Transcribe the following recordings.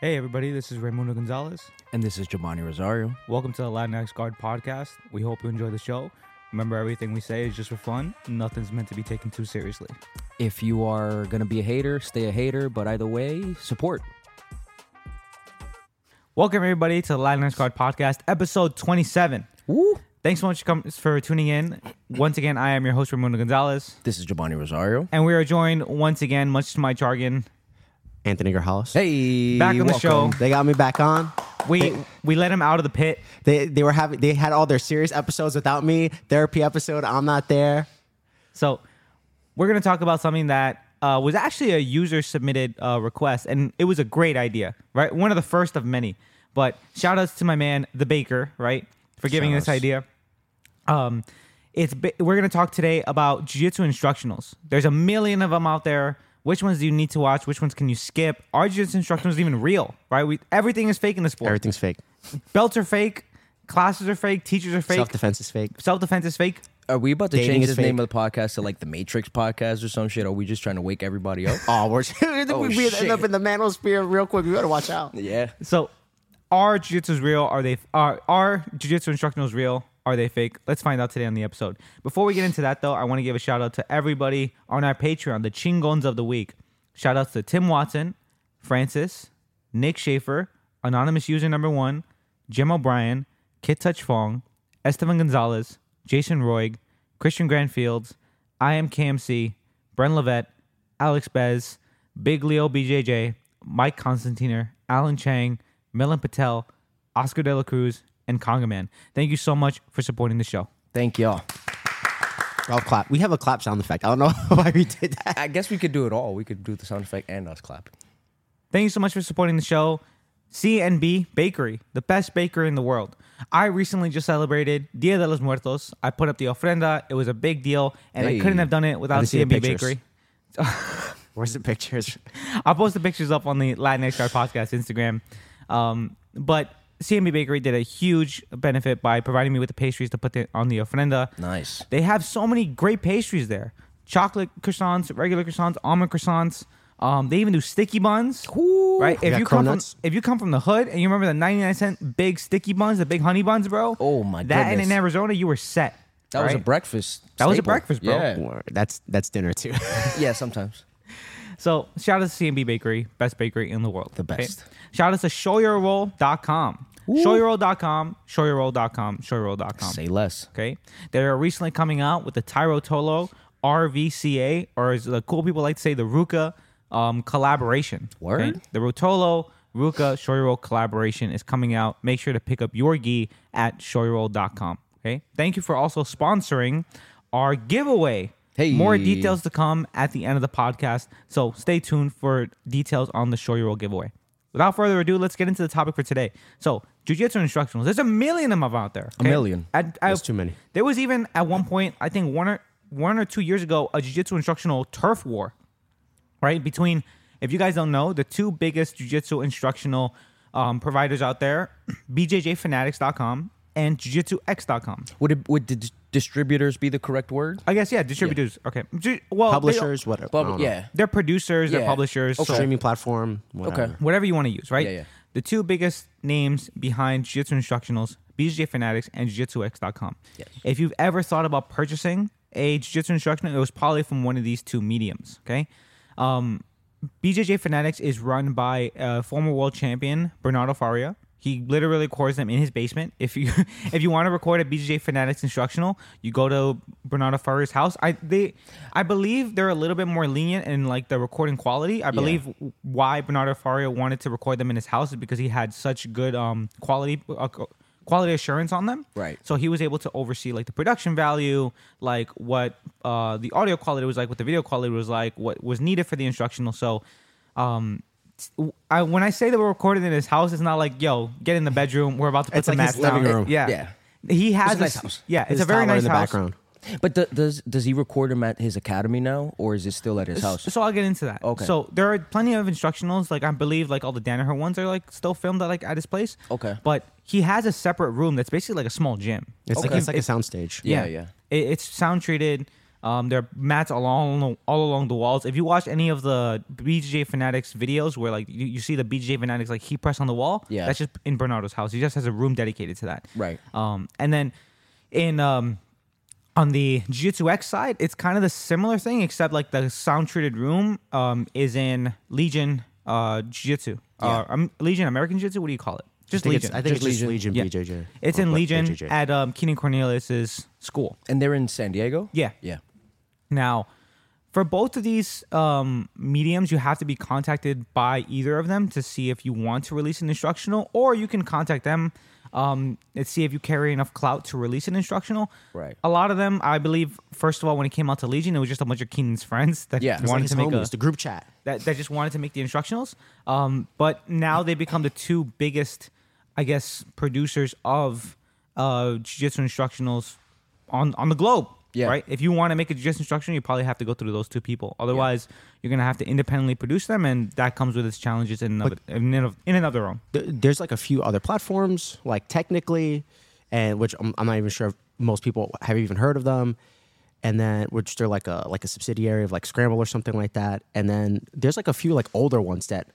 Hey everybody, this is Raimundo Gonzalez. And this is Jobany Rosario. Welcome to the Latinx Guard podcast. We hope you enjoy the show. Remember, everything we say is just for fun. Nothing's meant to be taken too seriously. If you are going to be a hater, stay a hater, but either way, support. Welcome everybody to the Latinx Guard podcast, episode 27. Woo! Thanks so much for tuning in. Once again, I am your host Raimundo Gonzalez, This is Jobany Rosario. and we are joined once again, much to my jargon. Anthony Grajales. Hey, Back on the show. They got me back on. We we let him out of the pit. They they were having they had all their serious episodes without me. Therapy episode, I'm not there. So we're gonna talk about something that uh, was actually a user submitted uh, request, and it was a great idea, right? One of the first of many. But shout outs to my man, the baker, right, for giving this idea. Um, it's we're gonna talk today about jiu-jitsu instructionals. There's a million of them out there. Which ones do you need to watch? Which ones can you skip? Are jiu-jitsu instructors even real? Right? We everything is fake in the sport. Everything's fake. Belts are fake. Classes are fake. Teachers are fake. Self defense is fake. Self defense is fake. Are we about to Dating change is the name of the podcast to like the Matrix podcast or some shit? Or are we just trying to wake everybody up? Oh, we're Oh, we end shit. up in the manosphere real quick. We better watch out. yeah. So, are jiu-jitsu's real? Are they are are jiu-jitsu instructors real? Are they fake? Let's find out today on the episode. Before we get into that though, I want to give a shout out to everybody on our Patreon, the Chingons of the week. Shout outs to Tim Watson, Francis, Nick Schaefer, anonymous user number one, Jim O'Brien, Kit Touch Fong, Esteban Gonzalez, Jason Roig, Christian Grandfields, I am KMC, Bren Levette, Alex Bez, Big Leo BJJ, Mike Constantiner, Alan Chang, Milan Patel, Oscar De La Cruz, and Conga Man. Thank you so much for supporting the show. Thank y'all. I'll clap. We have a clap sound effect. I don't know why we did that. I guess we could do it all. We could do the sound effect and us clapping. Thank you so much for supporting the show. C&B Bakery, the best bakery in the world. I recently just celebrated Dia de los Muertos. I put up the ofrenda. It was a big deal, and I couldn't have done it without Let me see C&B. Bakery. Where's the pictures? I'll post the pictures up on the Latinx Guard podcast Instagram. Um, but C&B Bakery did a huge benefit by providing me with the pastries to put the, on the ofrenda. Nice. They have so many great pastries there: chocolate croissants, regular croissants, almond croissants. Um, they even do sticky buns. right? If you come from if you come from the hood and you remember the ninety nine cent big sticky buns, the big honey buns, bro. Oh, my god. That and in. Arizona, you were set. That was a breakfast. That was a breakfast, bro. Yeah. That's that's dinner too. yeah, sometimes. So shout out to C&B Bakery, best bakery in the world. The best. Shout out to shoyoroll.com. Shoyoroll.com, shoyoroll.com, shoyoroll.com. Say less. Okay. They're recently coming out with the Tye Rotolo RVCA, or as the cool people like to say, the Ruka um, collaboration. Word? The Rotolo Ruka Shoyoroll collaboration is coming out. Make sure to pick up your gi at shoyoroll.com. Okay. Thank you for also sponsoring our giveaway. Hey. More details to come at the end of the podcast. So stay tuned for details on the Shoyoroll giveaway. Without further ado, let's get into the topic for today. So, jujitsu instructionals. There's a million of them out there. A million. At, at, That's too many. There was even at one point, I think one or one or two years ago, a jiu-jitsu instructional turf war, right? Between, if you guys don't know, the two biggest jiu-jitsu instructional um, providers out there, BJJFanatics.com and JujitsuX.com. Would it, would the d- distributors be the correct word? I guess yeah, distributors. Okay, Ju- well, they- Publishers, whatever. I But don't know. yeah. They're producers, they're Yeah. publishers, so Streaming platform. Whatever. Okay. whatever you want to use, right? Yeah, yeah. The two biggest names behind Jiu-Jitsu Instructionals, BJJ Fanatics and JujitsuX.com. Yes. If you've ever thought about purchasing a Jiu-Jitsu instructional, it was probably from one of these two mediums, okay? Um, BJJ Fanatics is run by uh, former world champion Bernardo Faria. He literally records them in his basement. If you if you want to record a BJJ Fanatics instructional, you go to Bernardo Faria's house. I they I believe they're a little bit more lenient in like the recording quality. I believe why Bernardo Faria wanted to record them in his house is because he had such good um quality uh, quality assurance on them. Right. So he was able to oversee like the production value, like what uh, the audio quality was like, what the video quality was like, what was needed for the instructional. So, um, I, when I say that we're recording in his house, it's not like yo, get in the bedroom. We're about to put It's the like mats his living down. room. Yeah, Yeah. He has It's a nice house. Yeah, it's His a very tower nice in the house. background. But th- does does he record him at his academy now, or is it still at his house? So I'll get into that. Okay. So there are plenty of instructionals. Like I believe, like all the Danaher ones are like still filmed at like at his place. Okay. But he has a separate room that's basically like a small gym. It's like Okay. it's like a soundstage. Yeah, yeah. It, it's sound treated. Um, there are mats all along all along the walls. If you watch any of the BJJ Fanatics videos where like you, you see the BJJ Fanatics like heat press on the wall, Yeah. that's just in Bernardo's house. He just has a room dedicated to that. Right. Um, and then in um, on the Jiu-Jitsu X side, it's kind of the similar thing, except like the sound treated room um, is in Legion uh, Jiu-Jitsu. Uh, um, Legion American Jiu-Jitsu. What do you call it? Just I Legion. it's, I think Just it's just Legion. Legion Yeah. BJJ. It's in Legion BJJ. at um, Keenan Cornelius's school. And they're in San Diego. Yeah. Yeah. Now, for both of these um, mediums, you have to be contacted by either of them to see if you want to release an instructional, or you can contact them um, and see if you carry enough clout to release an instructional. Right. A lot of them, I believe, first of all, when it came out to Legion, it was just a bunch of Keenan's friends that Yeah. It's It's like wanted to make a the group chat. that, that just wanted to make the instructionals. Um, but now they become the two biggest, I guess, producers of uh, jiu-jitsu instructionals on on the globe. Yeah. Right. If you want to make a jiu-jitsu instructional, you probably have to go through those two people. Otherwise, you're gonna have to independently produce them, and that comes with its challenges in and of, in and of, in and of their own. Th- There's like a few other platforms, like technically, and which I'm, I'm not even sure if most people have even heard of them. And then which they're like a like a subsidiary of like Scramble or something like that. And then there's like a few like older ones that.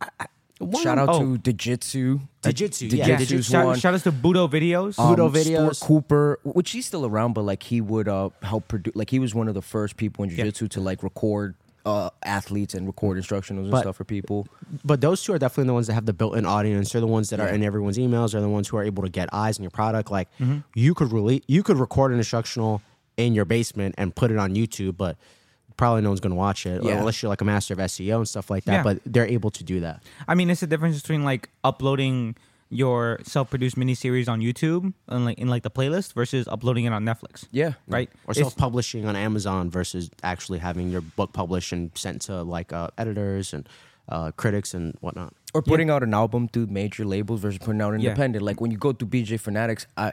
I, I, one Shout out Oh. to Digitsu. Digitsu, yeah. Yeah. Digitsu's Shout, one. shout outs to Budo videos. Budo um, videos. Stuart Cooper, which he's still around, but like he would uh help produce. Like he was one of the first people in jiu-jitsu to like record uh athletes and record instructionals and But- stuff for people. but those two are definitely the ones that have the built-in audience. They're the ones that are in everyone's emails. They're the ones who are able to get eyes on your product. Like Mm-hmm. you could really you could record an instructional in your basement and put it on YouTube, but probably no one's going to watch it Yeah. unless you're like a master of SEO and stuff like that. Yeah. But they're able to do that. I mean, it's the difference between like uploading your self-produced miniseries on YouTube and like in like the playlist versus uploading it on Netflix. Yeah. Right. Or It's- self-publishing on Amazon versus actually having your book published and sent to like uh, editors and uh, critics and whatnot. Or putting out an album through major labels versus putting out Yeah. independent. Like when you go to BJ Fanatics, I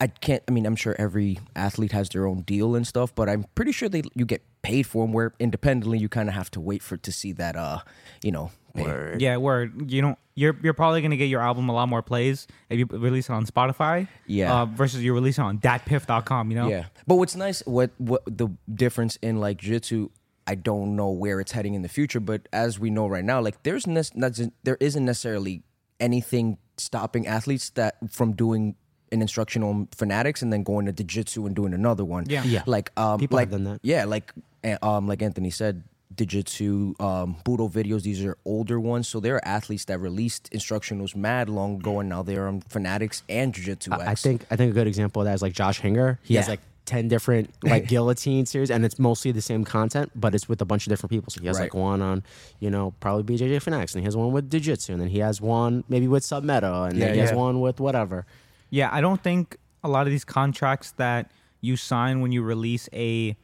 I can't I mean I'm sure every athlete has their own deal and stuff, but I'm pretty sure they you get paid for them where independently you kind of have to wait for to see that uh, you know, pay. Yeah, where you don't you're you're probably gonna get your album a lot more plays if you release it on Spotify. Yeah. Uh, versus you release it on datpiff.com, you know? Yeah. But what's nice, what what the difference in like jiu-jitsu, I don't know where it's heading in the future, but as we know right now, like there's ne- there isn't necessarily anything stopping athletes that from doing an instructional on fanatics and then going to jiu-jitsu and doing another one. Yeah. Yeah. Like um People like have done that. Yeah, like uh, um like Anthony said Jiu-Jitsu, um, Budo videos. These are older ones, so there are athletes that released instructionals mad long ago, and now they're on Fanatics and Jiu-Jitsu I think I think a good example of that is like Josh Hinger. He has like ten different like guillotine series, and it's mostly the same content, but it's with a bunch of different people. So he has Right. like one on, you know, probably BJJ Fanatics, and he has one with Jiu Jitsu, and then he has one maybe with Submeta, and then Yeah, he has one with whatever. Yeah, I don't think a lot of these contracts that you sign when you release a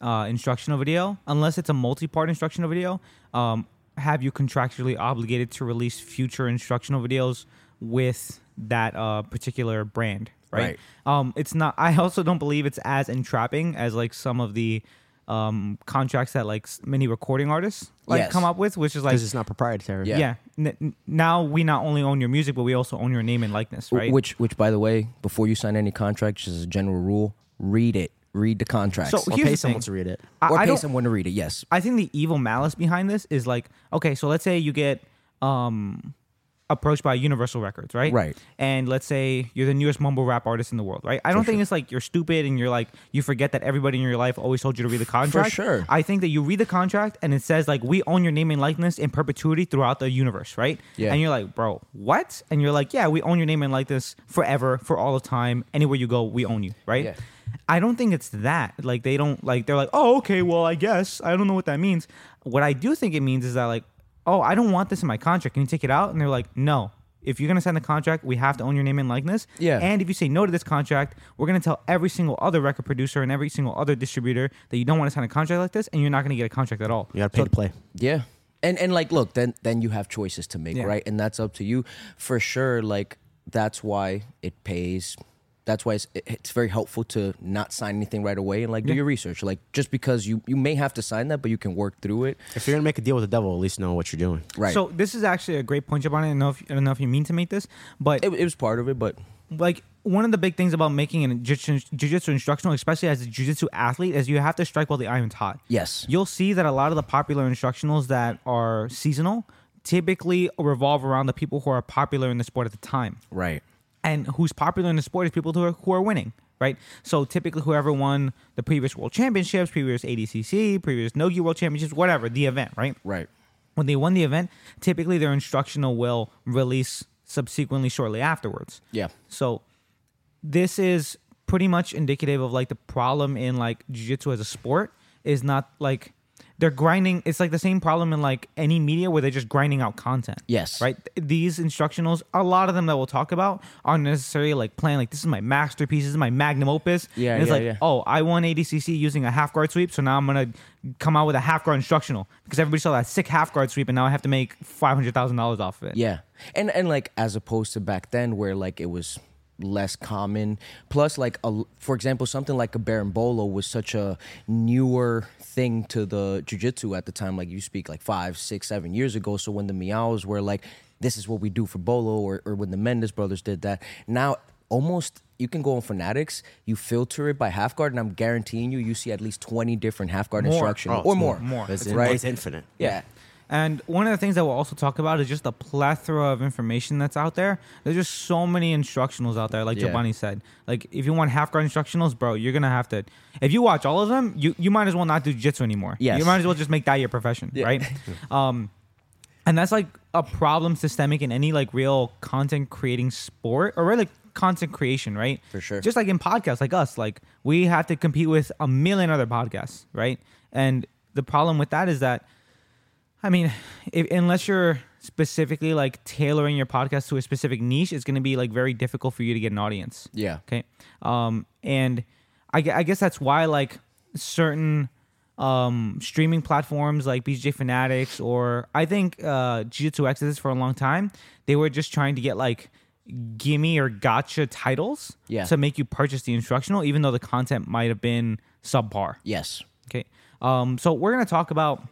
uh, instructional video, unless it's a multi-part instructional video, um, have you contractually obligated to release future instructional videos with that uh, particular brand, right? Um, it's not. I also don't believe it's as entrapping as like some of the um, contracts that like many recording artists like Yes. come up with, which is like Because it's not proprietary. Yeah. yeah. N- n- now we not only own your music, but we also own your name and likeness, right? Which, which, by the way, before you sign any contract, just as a general rule, read it. Read the contracts. So Or Here's pay the someone thing. to read it. I, or I pay don't. someone to read it. Yes. I think the evil malice behind this is like, okay, so let's say you get um approached by Universal Records, right? Right. And let's say you're the newest mumble rap artist in the world, right? I don't think it's like you're stupid and you're like you forget that everybody in your life always told you to read the contract. For sure. I think that you read the contract and it says like we own your name and likeness in perpetuity throughout the universe, right? Yeah. And you're like, bro, what? And you're like, yeah, we own your name and likeness forever, for all the time. Anywhere you go, we own you, right? Yeah. I don't think it's that. Like they don't like they're like, oh, okay, well, I guess I don't know what that means. What I do think it means is that like, oh, I don't want this in my contract. Can you take it out? And they're like, no. If you're gonna sign the contract, we have to own your name and likeness. Yeah. And if you say no to this contract, we're gonna tell every single other record producer and every single other distributor that you don't want to sign a contract like this, and you're not gonna get a contract at all. You got to pay to play. Yeah. And and like look, then then you have choices to make, Yeah. right? And that's up to you. For sure, like that's why it pays that's why it's, it's very helpful to not sign anything right away and like do your research. Like just because you you may have to sign that, but you can work through it. If you're gonna make a deal with the devil, at least know what you're doing. Right. So this is actually a great point, Jobany. I don't know if I don't know if you mean to make this, but it, it was part of it, but like one of the big things about making a jiu- jiu-jitsu instructional, especially as a jiu-jitsu athlete, is you have to strike while the iron's hot. Yes. You'll see that a lot of the popular instructionals that are seasonal typically revolve around the people who are popular in the sport at the time. Right. And who's popular in the sport is people who are, who are winning, right? So typically, whoever won the previous world championships, previous ADCC, previous Nogi world championships, whatever, the event, right? Right. when they won the event, typically their instructional will release subsequently shortly afterwards. Yeah. So this is pretty much indicative of like the problem in like jiu-jitsu as a sport is not like they're grinding it's like the same problem in like any media where they're just grinding out content Yes. right these instructionals a lot of them that we'll talk about aren't necessarily like playing like this is my masterpiece this is my magnum opus Yeah, and it's yeah, like yeah. oh i won adcc using a half guard sweep so now i'm gonna come out with a half guard instructional because everybody saw that sick half guard sweep and now i have to make $500000 off of it Yeah. And and like as opposed to back then where like it was less common. Plus like a, for example something like a Bolo was such a newer thing to the jiu-jitsu at the time like you speak like five, six, seven years ago. So when the Miyaos were like this is what we do for Bolo or, or when the Mendes brothers did that. Now almost you can go on Fanatics, you filter it by half guard, and I'm guaranteeing you, you see at least 20 different half guard More. instructions Oh, or it's more. more. It's, right? it's infinite. Yeah. And one of the things that we'll also talk about is just the plethora of information that's out there. There's just so many instructionals out there, like Yeah. Jobany said. Like if you want half guard instructionals, bro, you're gonna have to. If you watch all of them, you you might as well not do jiu-jitsu anymore. Yes. You might as well just make that your profession, Yeah. right? um, and that's like a problem systemic in any like real content creating sport or really content creation, right? For sure. Just like in podcasts like us, like we have to compete with a million other podcasts, right? And the problem with that is that I mean, if, unless you're specifically like tailoring your podcast to a specific niche, it's going to be like very difficult for you to get an audience. Yeah. Okay. Um, and I, I guess that's why like certain um streaming platforms like BJ Fanatics or I think uh Jiu-Jitsu Exodus for a long time, they were just trying to get like gimme or gotcha titles Yeah. to make you purchase the instructional, even though the content might have been subpar. Yes. Okay. Um, so we're gonna talk about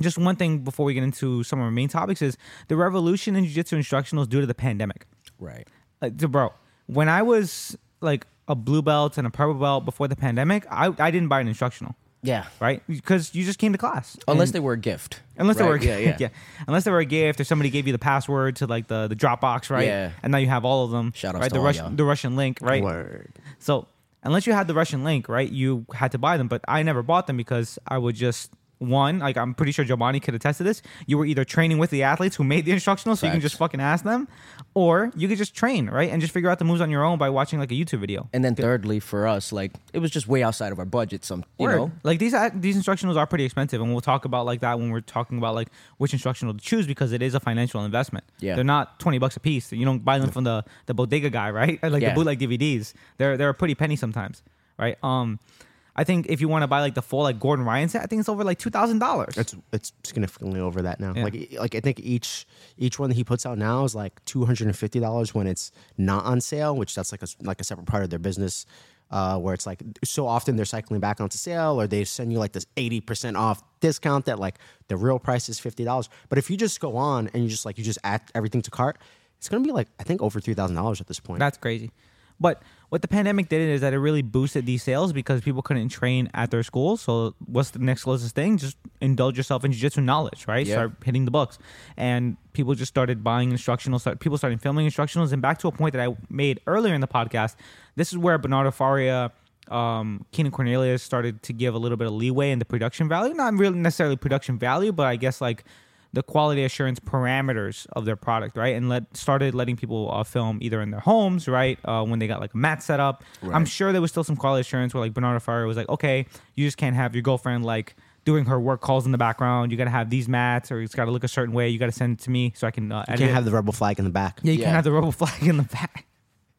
just one thing before we get into some of our main topics is the revolution in jiu-jitsu instructionals due to the pandemic. Right. Uh, so bro, when I was like a blue belt and a purple belt before the pandemic, I, I didn't buy an instructional, Yeah. right? Because you just came to class. Unless they were a gift. Unless they were a yeah, yeah. yeah. Unless they were a gift or somebody gave you the password to like the, the Dropbox, right? Yeah. And now you have all of them. Shout outs right? to The all Russian y'all. the Russian link, right? Word. So unless you had the Russian link, right, you had to buy them. But I never bought them because I would just one, like I'm pretty sure Jobany could attest to this. You were either training with the athletes who made the instructional, so you can just fucking ask them, or you could just train, right, and just figure out the moves on your own by watching like a YouTube video. And then thirdly, for us, like it was just way outside of our budget. Some, you Word. know, like these uh, these instructionals are pretty expensive, and we'll talk about like that when we're talking about like which instructional to choose because it is a financial investment. Yeah. they're not twenty bucks a piece. You don't buy them from the the bodega guy, right? Like Yeah. the bootleg DVDs. They're they're a pretty penny sometimes, right? Um, I think if you want to buy like the full like Gordon Ryan set, I think it's over like two thousand dollars. It's it's significantly over that now. Yeah. Like like I think each each one that he puts out now is like two hundred and fifty dollars when it's not on sale, which that's like a like a separate part of their business. Uh, where it's like so often they're cycling back onto sale, or they send you like this eighty percent off discount that like the real price is fifty dollars. But if you just go on and you just like you just add everything to cart, it's gonna be like I think over three thousand dollars at this point. That's crazy. But what the pandemic did is that it really boosted these sales because people couldn't train at their schools. So what's the next closest thing? Just indulge yourself in jiu-jitsu knowledge, right? Yeah. Start hitting the books. And people just started buying instructional Start, people started filming instructionals. And back to a point that I made earlier in the podcast, this is where Bernardo Faria, um, Keenan Cornelius started to give a little bit of leeway in the production value. Not really necessarily production value, but I guess like the quality assurance parameters of their product, right? And let started letting people uh, film either in their homes, right? Uh, when they got like a mat set up. I'm sure there was still some quality assurance where like Bernardo Faria was like, okay, you just can't have your girlfriend like doing her work calls in the background. You got to have these mats, or it's got to look a certain way. You got to send it to me so I can uh, you edit can't it. have the rebel flag in the back. Yeah, you Yeah. can't have the rebel flag in the back.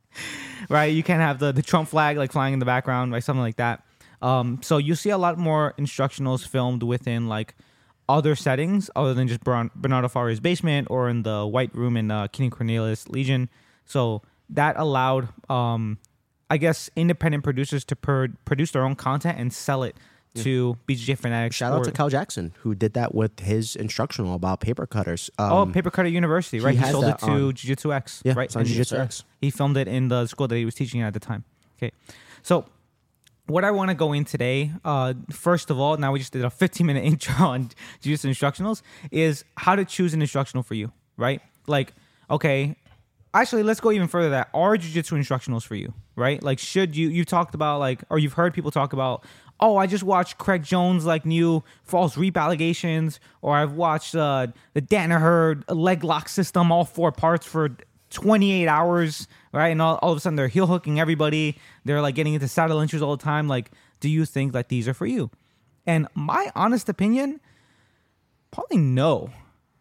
right? You can't have the, the Trump flag like flying in the background, right? Something like that. Um, so you see a lot more instructionals filmed within like other settings other than just Bern- Bernardo Faria's basement or in the White Room in uh, Keenan Cornelius Legion. So that allowed, um, I guess, independent producers to per- produce their own content and sell it to BJJ Fanatics. Shout out or- to Cal Jackson who did that with his instructional about paper cutters. Um, Oh, Paper Cutter University, right? He, has sold it to on- Jiu Jitsu X, Yeah, right? it's on Jiu-Jitsu he- X. He filmed it in the school that he was teaching at the time. Okay, so what I want to go in today, uh, first of all, now we just did a 15 minute intro on Jiu Jitsu instructionals, is how to choose an instructional for you, right? Like, okay, actually, let's go even further. That are Jiu Jitsu instructionals for you, right? Like, should you? You've talked about like, or you've heard people talk about. Oh, I just watched Craig Jones like new false reap allegations, or I've watched uh, the Danaher leg lock system, all four parts for 28 hours, right? And all, all of a sudden they're heel hooking everybody. They're like getting into saddle inches all the time. Like, do you think that these are for you? And my honest opinion, probably no,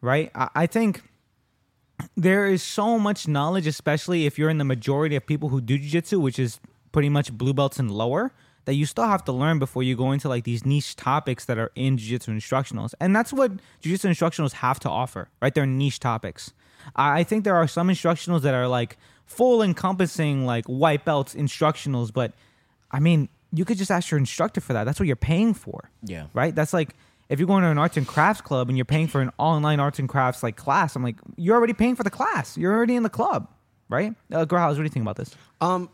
right? I, I think there is so much knowledge, especially if you're in the majority of people who do jiu-jitsu, which is pretty much blue belts and lower, that you still have to learn before you go into like these niche topics that are in jiu-jitsu instructionals. And that's what jiu-jitsu instructionals have to offer, right? They're niche topics. I I think there are some instructionals that are like full encompassing like white belts instructionals, but I mean, you could just ask your instructor for that. That's what you're paying for. Yeah. Right? That's like if you're going to an arts and crafts club and you're paying for an online arts and crafts like class, I'm like, you're already paying for the class. You're already in the club, right? Uh, Growls, what do you think about this? Um,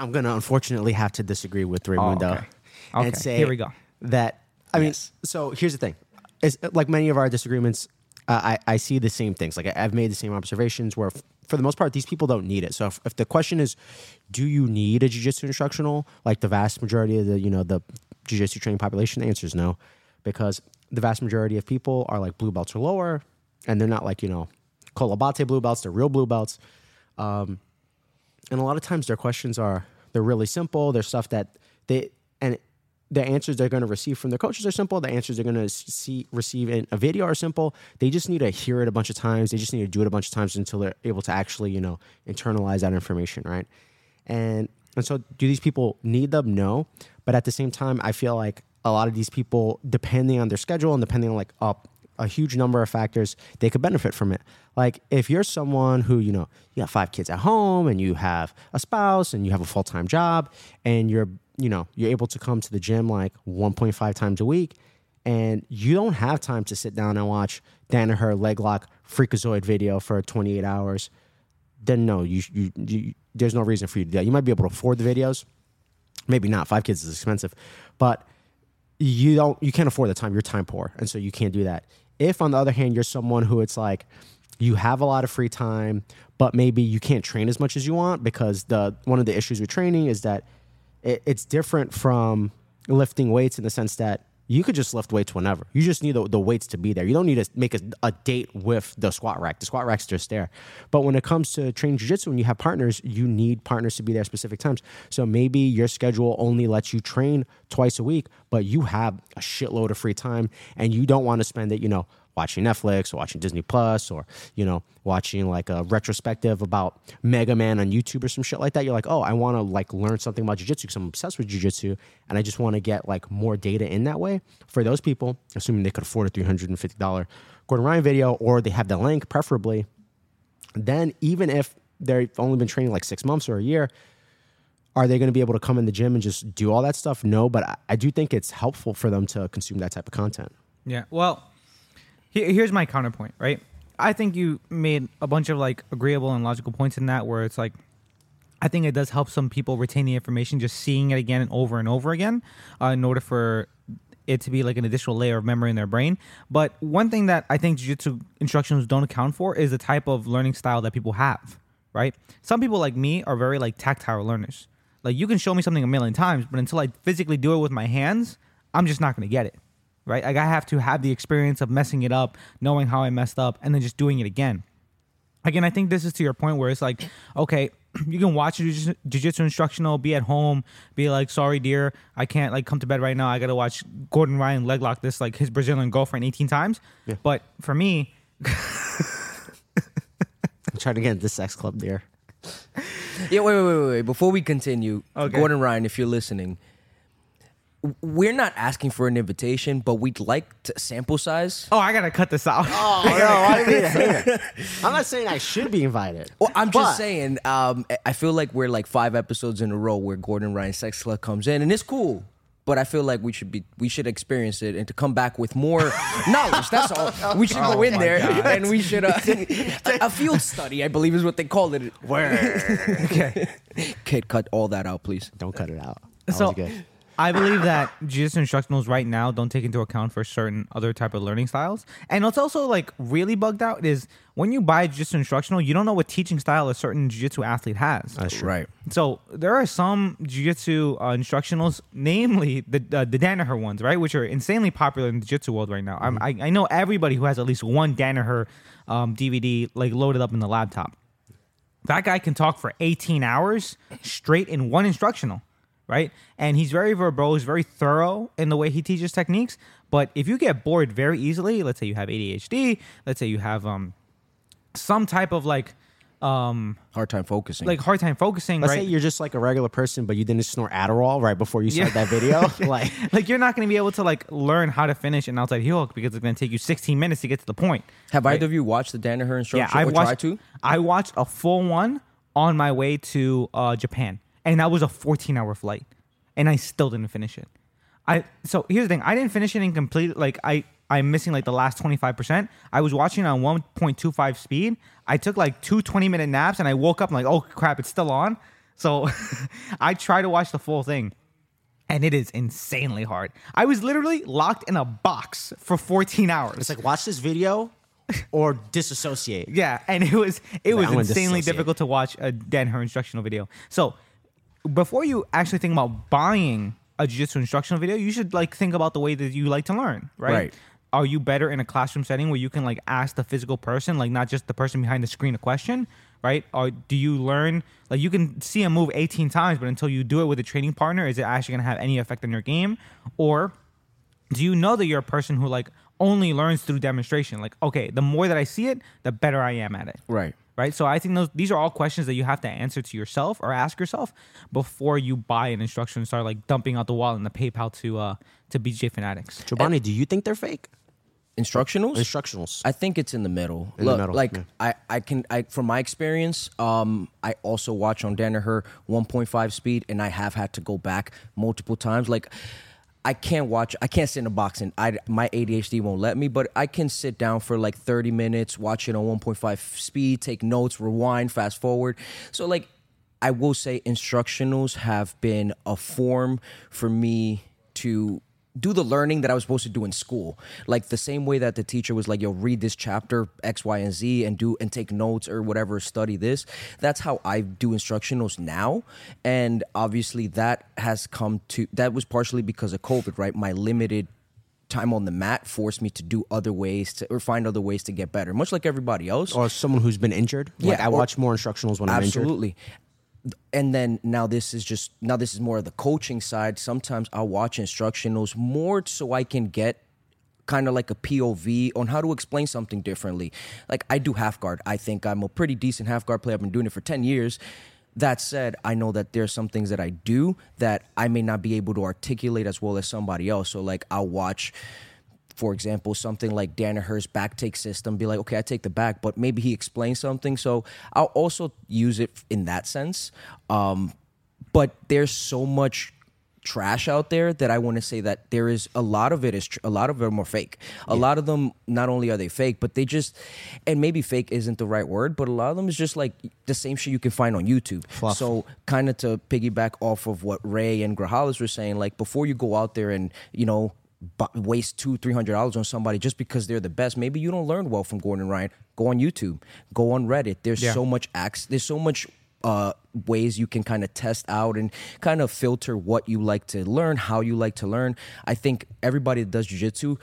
I'm gonna unfortunately have to disagree with Raymundo Oh, okay. and Okay, say here we go. that I mean. Yes. So here's the thing: it's like many of our disagreements. Uh, I I see the same things. Like I, I've made the same observations. Where f- for the most part, these people don't need it. So if, if the question is, do you need a jujitsu instructional? Like the vast majority of the you know the jujitsu training population, the answer is no, because the vast majority of people are like blue belts or lower, and they're not like you know Kolabate blue belts. They're real blue belts and a lot of times their questions are they're really simple they're stuff that they the answers they're going to receive from their coaches are simple. The answers they're going to see receive in a video are simple. They just need to hear it a bunch of times. They just need to do it a bunch of times until they're able to actually you know internalize that information right? And and so do these people need them? No. But at the same time i feel like a lot of these people depending on their schedule and depending on like a, a huge number of factors they could benefit from it. Like if you're someone who you know you have five kids at home and you have a spouse and you have a full-time job and you're you know you're able to come to the gym like 1.5 times a week and you don't have time to sit down and watch Danaher leg lock freakazoid video for 28 hours then no you, you, you there's no reason for you to do that. You might be able to afford the videos. Maybe not. Five kids is expensive. But you don't you can't afford the time. You're time poor and so you can't do that. If on the other hand you're someone who it's like you have a lot of free time but maybe you can't train as much as you want because the one of the issues with training is that it, it's different from lifting weights in the sense that you could just lift weights whenever. You just need the, the weights to be there. You don't need to make a, a date with the squat rack. The squat rack's just there. But when it comes to training jiu-jitsu, when you have partners, you need partners to be there specific times. So maybe your schedule only lets you train twice a week, but you have a shitload of free time and you don't want to spend it, you know, watching Netflix or watching Disney Plus or, you know, watching like a retrospective about Mega Man on YouTube or some shit like that. You're like, oh, I want to like learn something about jujitsu because I'm obsessed with jujitsu and I just want to get like more data in that way. For those people, assuming they could afford a $350 Gordon Ryan video or they have the link, preferably, then even if they've only been training like six months or a year, are they going to be able to come in the gym and just do all that stuff? No, but I, I do think it's helpful for them to consume that type of content. Yeah. Well, here's my counterpoint, right? I think you made a bunch of like agreeable and logical points in that where it's like I think it does help some people retain the information just seeing it again and over and over again uh, in order for it to be like an additional layer of memory in their brain. But one thing that I think jiu-jitsu instructions don't account for is the type of learning style that people have, right? Some people like me are very like tactile learners. Like you can show me something a million times, but until I physically do it with my hands, I'm just not going to get it. Right? Like I have to have the experience of messing it up, knowing how I messed up, and then just doing it again. Again, I think this is to your point where it's like, okay, you can watch a jiu- jiu-jitsu instructional, be at home, be like, sorry, dear, I can't like come to bed right now. I gotta watch Gordon Ryan leg lock this like his Brazilian girlfriend 18 times. Yeah. But for me, I'm trying to get into the sex club there. Yeah, wait, wait, wait, wait. Before we continue, Okay. Gordon Ryan, if you're listening, w- we're not asking for an invitation, but we'd like to sample size. oh, I gotta cut this out. Oh no, I didn't hate I'm not saying I should be invited. Well, I'm But- just saying. Um, I feel like we're like five episodes in a row where Gordon Ryan Sex Club comes in, and it's cool. but I feel like we should be we should experience it and to come back with more knowledge. That's all. We should go in there and we should uh, a field study, I believe, is what they call it. Where? Okay. Kid, cut all that out, please. Don't cut it out. That So was good. I believe that jiu-jitsu instructionals right now don't take into account for certain other type of learning styles. And what's also like really bugged out is when you buy a jiu-jitsu instructional, you don't know what teaching style a certain jiu-jitsu athlete has. That's. Right. So there are some jiu-jitsu uh, instructionals, namely the uh, the Danaher ones, right, which are insanely popular in the jiu-jitsu world right now. I'm, I I know everybody who has at least one Danaher um, DVD like loaded up in the laptop. That guy can talk for 18 hours straight in one instructional, right? And he's very verbose, very thorough in the way he teaches techniques. But if you get bored very easily, let's say you have ADHD, let's say you have um some type of like um Hard time focusing. like hard time focusing, Let's right? say you're just like a regular person, but you didn't snort Adderall right before you started that video. like, like you're not going to be able to like learn how to finish an outside heel hook because it's going to take you 16 minutes to get to the point. have either of you watched the Danaher instruction Yeah, I or watched. tried to? I watched a full one on my way to uh, Japan, and that was a 14 hour flight, and I still didn't finish it. I so here's the thing: I didn't finish it in complete. Like I, I'm missing like the last 25 percent. I was watching it on 1.25 speed. I took like two 20 minute naps, and I woke up and like, oh crap, it's still on. So I tried to watch the full thing. And it is insanely hard. I was literally locked in a box for 14 hours. it's like watch this video or disassociate. Yeah, and it was it was insanely difficult to watch a Danaher instructional video. So before you actually think about buying a jiu-jitsu instructional video, you should like think about the way that you like to learn, right? Right. Are you better in a classroom setting where you can like ask the physical person, like not just the person behind the screen a question, right? Or do you learn like you can see a move 18 times, but until you do it with a training partner, is it actually gonna have any effect on your game? Or do you know that you're a person who like only learns through demonstration? Like, okay, the more that I see it, the better I am at it. Right. Right. So I think those these are all questions that you have to answer to yourself or ask yourself before you buy an instruction and start like dumping out the wallet in the PayPal to uh to BJ Fanatics. Jobany, do you think they're fake? Instructionals? Instructionals. I think it's in the middle. In the Look, middle, like yeah. I, I can, I from my experience, um, I also watch on Danaher 1.5 speed, and I have had to go back multiple times. Like, I can't watch, I can't sit in a box, and I my ADHD won't let me. But I can sit down for like 30 minutes, watch it on 1.5 speed, take notes, rewind, fast forward. So like, I will say instructionals have been a form for me to do the learning that I was supposed to do in school. Like the same way that the teacher was like, yo, read this chapter X, Y, and Z and do and take notes or whatever, study this. That's how I do instructionals now. And obviously that has come to that was partially because of COVID, right? My limited time on the mat forced me to do other ways to or find other ways to get better, much like everybody else. or someone who's been injured. Like Yeah, I watch more instructionals when I'm injured. Absolutely. And then now this is just now this is more of the coaching side. Sometimes I'll watch instructionals more so I can get kind of like a POV on how to explain something differently. Like I do half guard. I think I'm a pretty decent half guard player. I've been doing it for 10 years. That said, I know that there's some things that I do that I may not be able to articulate as well as somebody else. So like I'll watch for example, something like Danaher's back take system, be like, okay, I take the back, but maybe he explains something. So I'll also use it in that sense. Um, but there's so much trash out there that I want to say that there is a lot of it is tr- a lot of them are fake. A lot of them not only are they fake, but they just and maybe fake isn't the right word, but a lot of them is just like the same shit you can find on YouTube. Fluff. So kind of to piggyback off of what Ray and Grajales were saying, like before you go out there and you know waste two three hundred dollars on somebody just because they're the best, maybe you don't learn well from Gordon Ryan. Go on YouTube, go on Reddit. There's Yeah. so much acts. There's so much uh, ways you can kind of test out and kind of filter what you like to learn, how you like to learn. I think everybody that does jujitsu,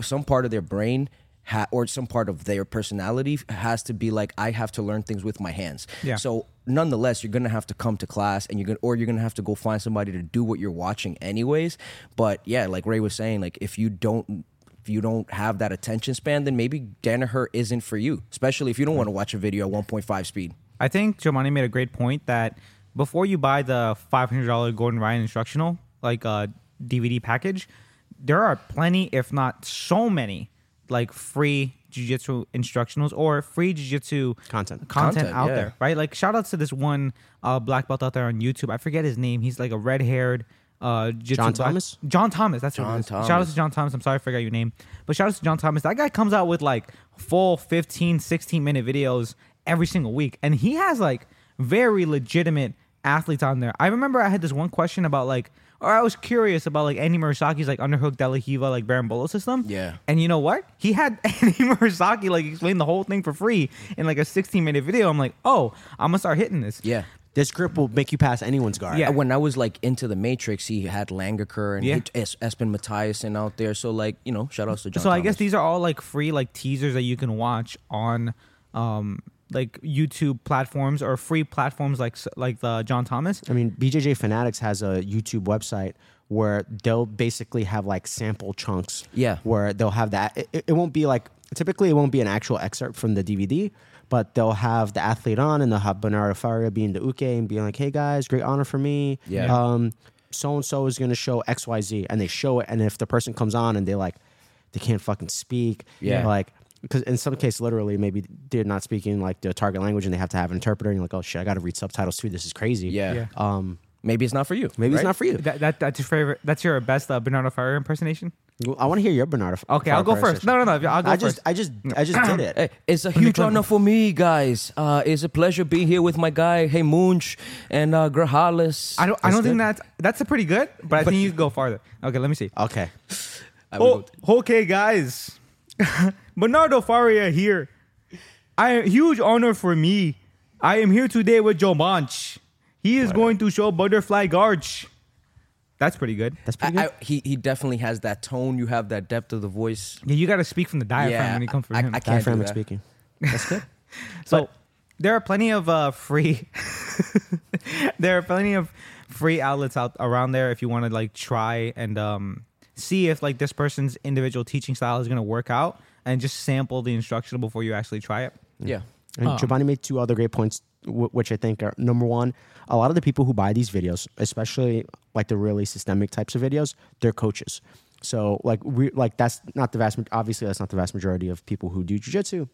some part of their brain ha- or some part of their personality has to be like, I have to learn things with my hands. Yeah. So nonetheless, you're gonna have to come to class and you're gonna, or you're gonna have to go find somebody to do what you're watching anyways. But yeah, like Ray was saying, like if you don't if you don't have that attention span, then maybe Danaher isn't for you, especially if you don't want to watch a video at 1.5 speed. I think Jobany made a great point that before you buy the $500 Gordon Ryan instructional like uh, DVD package, there are plenty, if not so many, like free jiu-jitsu instructionals or free jiu-jitsu Content. content, Content, out yeah. there, right? Like shout outs to this one uh, black belt out there on YouTube. I forget his name. He's like a red-haired uh, jiu-jitsu John black- Thomas? John Thomas. That's what John it is. Shout out to John Thomas. I'm sorry I forgot your name, but shout out to John Thomas. That guy comes out with like full 15, 16 minute videos every single week, and he has like very legitimate athletes on there. I remember I had this one question about like, or I was curious about like Andy Murasaki's like underhook De La Riva like berimbolo system. Yeah. And you know what? He had Andy Murasaki like explain the whole thing for free in like a 16 minute video. I'm like, oh, I'm gonna start hitting this. Yeah. This grip will make you pass anyone's guard. Yeah. When I was like into the Matrix, he had Langaker and Yeah. he- Es- Espen Mathiasen out there. So like you know, shout outs to John. so I guess these are all like free like teasers that you can watch on um like YouTube platforms or free platforms like like the John Thomas. I mean, BJJ Fanatics has a YouTube website where they'll basically have like sample chunks. Yeah. Where they'll have that. It, it won't be like, typically, it won't be an actual excerpt from the DVD, but they'll have the athlete on and they'll have Bernardo Faria being the uke and being like, hey guys, great honor for me. Yeah. Um, so and so is going to show XYZ. And they show it. And if the person comes on and they like, they can't fucking speak. Yeah. Like, because in some case, literally, maybe they're not speaking like the target language and they have to have an interpreter. And you're like, oh shit, I got to read subtitles too. This is crazy. Yeah. Yeah. Um, Maybe it's not for you. maybe it's right? not for you. That, that that's your favorite. That's your best uh, Bernardo Faria impersonation. I want to hear your Bernardo. Okay, I'll go first. No, no, no. I'll go I first. just, I just, I just did it. Hey, it's a huge honor for me, guys. Uh, it's a pleasure being here with my guy, Hey Munch and uh, Grajales. I don't. I don't think good. that's that's a pretty good, but I think you can go farther. Okay, let me see. Okay. I will Oh, go- okay, guys. Bernardo Faria here. I huge honor for me. I am here today with Joe Manch. He is going to show butterfly garch. That's pretty good. That's pretty I, good. I, he he definitely has that tone. You have that depth of the voice. Yeah, you got to speak from the diaphragm Yeah, when you come from I- him. I can't do Diaphragmic that. speaking. That's good. So there are plenty of uh, free. there are plenty of free outlets out around there if you want to like try and um, see if like this person's individual teaching style is going to work out, and just sample the instructional before you actually try it. Yeah. And Oh. Jobany made two other great points, w- which I think are number one, a lot of the people who buy these videos, especially like the really systemic types of videos, they're coaches. So like we like that's not the vast obviously that's not the vast majority of people who do jujitsu.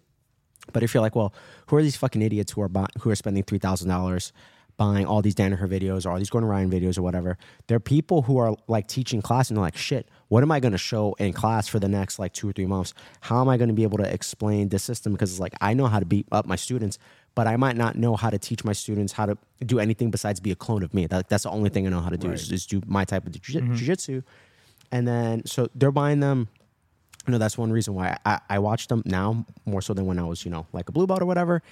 But if you're like, well, who are these fucking idiots who are buy- who are spending three thousand dollars buying all these Danaher videos or all these Gordon Ryan videos or whatever? They're people who are like teaching class and they're like, shit, what am I going to show in class for the next like two or three months? How am I going to be able to explain this system? Because it's like I know how to beat up my students, but I might not know how to teach my students how to do anything besides be a clone of me. That, that's the only thing I know how to do is, is do my type of jiu- mm-hmm. jujitsu. And then so they're buying them you know that's one reason why I, I watch them now more so than when I was you know like a blue belt or whatever.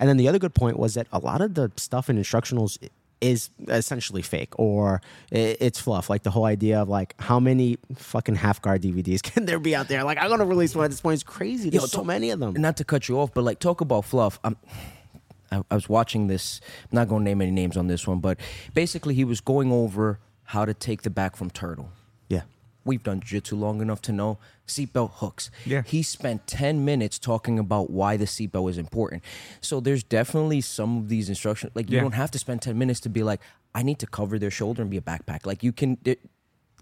And then the other good point was that a lot of the stuff in instructionals is essentially fake or it's fluff. Like the whole idea of like how many fucking half guard DVDs can there be out there? Like I'm gonna release one at this point. It's crazy. There's Yo, so many of them. Not to cut you off, but like talk about fluff. I'm, I, I was watching this. I'm not gonna name any names on this one, but basically he was going over how to take the back from turtle. We've done jiu-jitsu long enough to know seatbelt hooks. Yeah. He spent 10 minutes talking about why the seatbelt is important. So there's definitely some of these instructions. Like you Yeah. don't have to spend 10 minutes to be like, I need to cover their shoulder and be a backpack. Like you can. It,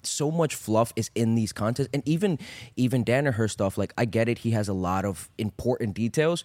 so much fluff is in these contests and even even Danaher stuff like I get it he has a lot of important details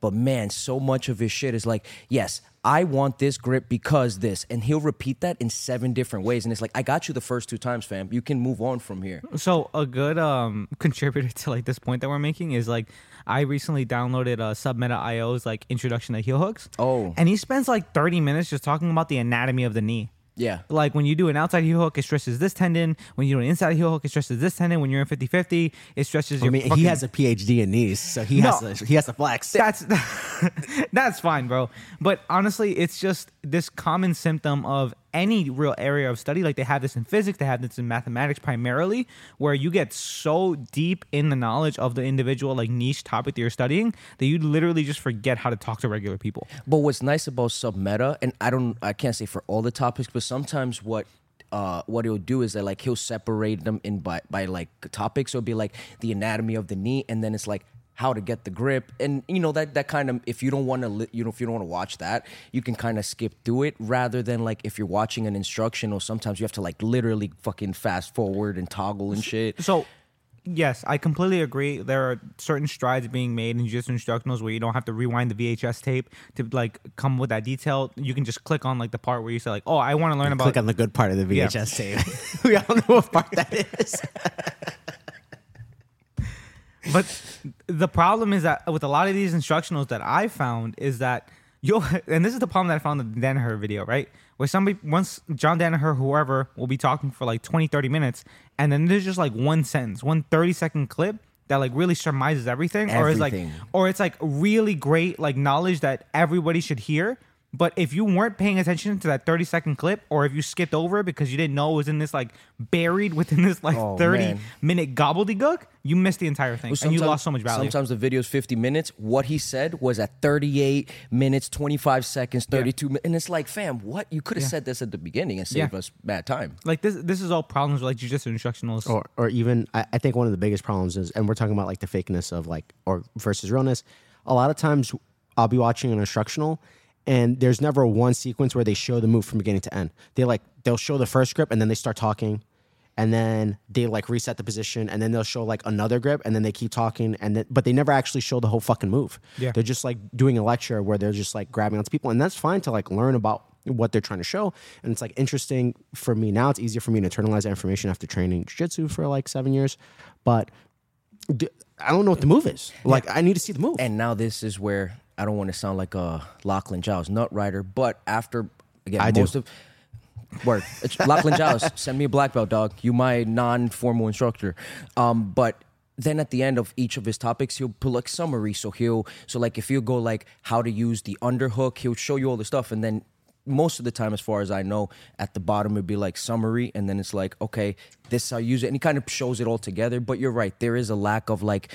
but man so much of his shit is like yes I want this grip because this and he'll repeat that in seven different ways and it's like I got you the first two times fam you can move on from here So a good um contributor to like this point that we're making is like I recently downloaded uh, Submeta IO's like introduction to heel hooks. Oh. and he spends like thirty minutes just talking about the anatomy of the knee. Yeah Like when you do an outside heel hook, it stresses this tendon. When you do an inside heel hook, it stresses this tendon. When you're in 50-50, it stresses I your. mean, he has a PhD in knees, so he No. has to he has to flex. That's that's fine, bro. But honestly, it's just this common symptom of any real area of study. Like they have this in physics, they have this in mathematics primarily, where you get so deep in the knowledge of the individual like niche topic that you're studying that you literally just forget how to talk to regular people. But what's nice about submeta, and I don't, I can't say for all the topics, but sometimes what. Uh, what he'll do is that like he'll separate them in by by like topics. So it'll be like the anatomy of the knee, and then it's like how to get the grip, and you know that that kind of if you don't want to li- you know if you don't want to watch that, you can kind of skip through it rather than like if you're watching an instructional. Sometimes you have to like literally fucking fast forward and toggle and shit. So yes, I completely agree. There are certain strides being made in jiu-jitsu instructionals where you don't have to rewind the VHS tape to like come with that detail. You can just click on like the part where you say like, "Oh, I want to learn about." Click on the good part of the Yeah. VHS tape. we all know what part that is. But the problem is that with a lot of these instructionals that I found is that you'll, and this is the problem that I found in the Danaher video, right? Where somebody, once John Danaher, whoever, will be talking for like 20, 30 minutes, and then there's just like one sentence, one 30 second clip that like really surmises everything, or is like, or it's like really great like knowledge that everybody should hear. But if you weren't paying attention to that 30 second clip, or if you skipped over it because you didn't know it was in this like buried within this like Oh, 30 man. minute gobbledygook, you missed the entire thing Well, and you sometimes- lost so much value. Sometimes the video's 50 minutes. What he said was at 38 minutes, 25 seconds, 32 minutes. And it's like, fam, what? You could have Yeah. said this at the beginning and saved Yeah. us bad time. Like this, this is all problems with like jujitsu instructionals. or or even I, I think one of the biggest problems is and we're talking about like the fakeness of like or versus realness a lot of times i'll be watching an instructional and there's never one sequence where they show the move from beginning to end. They like they'll show the first grip and then they start talking and then they like reset the position and then they'll show like another grip and then they keep talking and then but they never actually show the whole fucking move. Yeah. they're just like doing a lecture where they're just like grabbing onto people and that's fine to like learn about what they're trying to show and it's like interesting for me now. It's easier for me to internalize that information after training jiu-jitsu for like seven years but I don't know what the move is. Like i need to see the move. And now this is where I don't want to sound like a Lachlan Giles nut rider, but after, again, I do. most of. work. Lachlan Giles, send me a black belt, dog. You my non-formal instructor. Um, but then at the end of each of his topics, he'll put like summary. So he'll so like if you go like how to use the underhook, he'll show you all the stuff, and then most of the time, as far as I know, at the bottom it'd be like summary, and then it's like okay, this is how you use it, and he kind of shows it all together. But you're right, there is a lack of like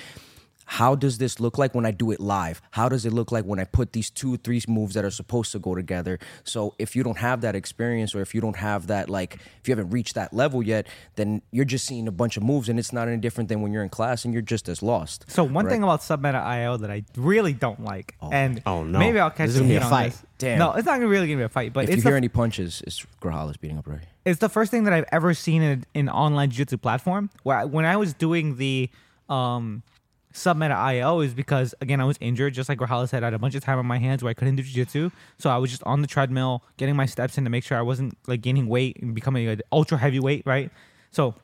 how does this look like when I do it live? How does it look like when I put these two, three moves that are supposed to go together? So if you don't have that experience or if you don't have that, like, if you haven't reached that level yet, then you're just seeing a bunch of moves and it's not any different than when you're in class and you're just as lost. So one right? thing about Submeta IO that I really don't like, and Oh, no. maybe I'll catch This is gonna some be a heat fight. this. Damn. No, it's not gonna really gonna be a fight, but If it's you the, hear any punches, it's Grajales beating up Ray. it's the first thing that I've ever seen in an online jiu-jitsu platform. Where I, when I was doing the um, Submeta IO is because again I was injured, just like Rahal said. I had a bunch of time on my hands where I couldn't do jiu-jitsu, so I was just on the treadmill getting my steps in to make sure I wasn't like gaining weight and becoming an ultra heavyweight, right? So.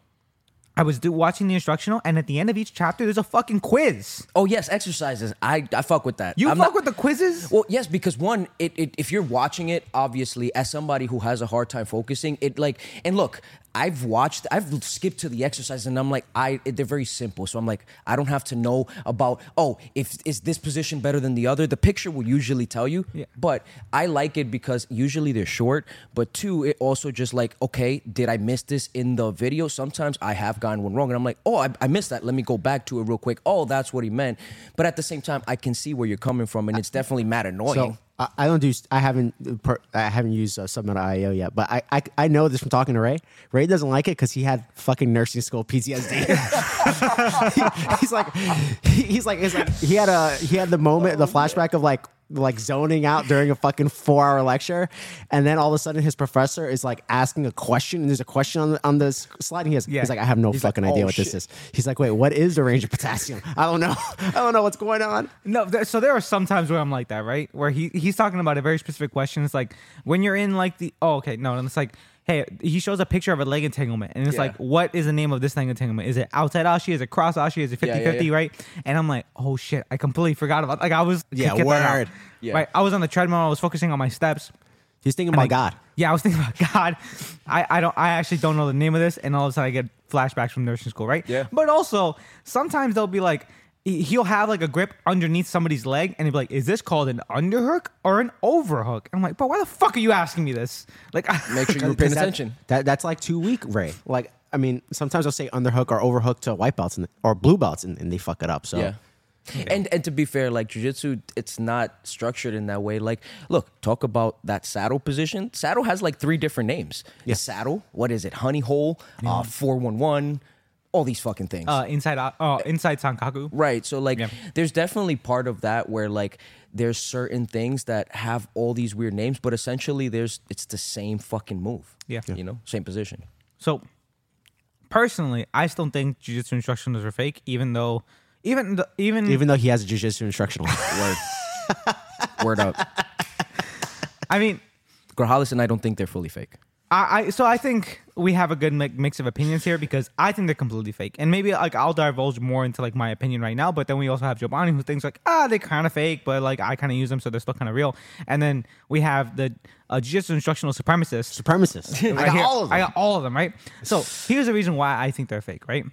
I was do, watching the instructional, and at the end of each chapter, there's a fucking quiz. Oh, yes, exercises. I, I fuck with that. You I'm fuck not- with the quizzes? Well, yes, because one, it, it if you're watching it, obviously, as somebody who has a hard time focusing, it like, and look, I've watched, I've skipped to the exercise, and I'm like, I, they're very simple, so I'm like, I don't have to know about, oh, if is this position better than the other? The picture will usually tell you, Yeah. but I like it because usually they're short, but two, it also just like, okay, did I miss this in the video? Sometimes I have gotten one wrong, and I'm like, oh, I, I missed that. Let me go back to it real quick. Oh, that's what he meant. But at the same time, I can see where you're coming from, and it's definitely mad annoying. So I, I don't do. I haven't. Per, I haven't used uh, Submeta IO yet, but I, I I know this from talking to Ray. Ray doesn't like it because he had fucking nursing school PTSD. He- he's like, he- he's like, it's like he had a he had the moment, the flashback of like like zoning out during a fucking four hour lecture, and then all of a sudden his professor is like asking a question, and there's a question on the, on this slide, and he has, Yeah. he's like, I have no He's like, fucking idea "Oh, what this is. He's like, wait, what is the range of potassium? I don't know. I don't know what's going on. No, there, so there are some times where I'm like that, right? Where he he's talking about a very specific question. It's like when you're in like the oh okay no, and it's like hey he shows a picture of a leg entanglement, and it's Yeah. like what is the name of this leg entanglement? Is it outside ashi? Is it cross ashi? Is it 50 Yeah, yeah, 50 yeah. right? And I'm like oh shit, I completely forgot about like I was Yeah, word. Yeah. right. I was on the treadmill. I was focusing on my steps. He's thinking about I- God. Yeah, I was thinking about God. I, I don't I actually don't know the name of this, and all of a sudden I get flashbacks from nursing school, right? Yeah. But also sometimes they'll be like he'll have like a grip underneath somebody's leg, and he'll be like, "Is this called an underhook or an overhook?" I'm like, "But why the fuck are you asking me this?" Like, Make sure you're paying that- attention. That, that's like too weak, Ray. Like, I mean, sometimes I'll say underhook or overhook to white belts and, or blue belts, and, and they fuck it up. So Yeah. And and to be fair, like jujitsu, it's not structured in that way. Like, look, talk about that saddle position. Saddle has like three different names. Yeah. Saddle, what is it? Honey hole, uh, four one one, all these fucking things. uh, inside uh, uh, inside sankaku. Right. So like Yeah. there's definitely part of that where like there's certain things that have all these weird names, but essentially there's it's the same fucking move. Yeah. You know, same position. So personally, I still think jiu-jitsu instructionals are fake, even though, even the, even Even though he has a jujitsu instructional. Word. Word up. I mean, Grajales and I don't think they're fully fake. I, I so I think we have a good mix of opinions here because I think they're completely fake, and maybe like I'll divulge more into like my opinion right now. But then we also have Jobany who thinks like ah they're kind of fake, but like I kind of use them so they're still kind of real. And then we have the uh, jiu-jitsu instructional supremacists. Supremacists. I right got here. all of them. I got all of them, right? So here's the reason why I think they're fake, right?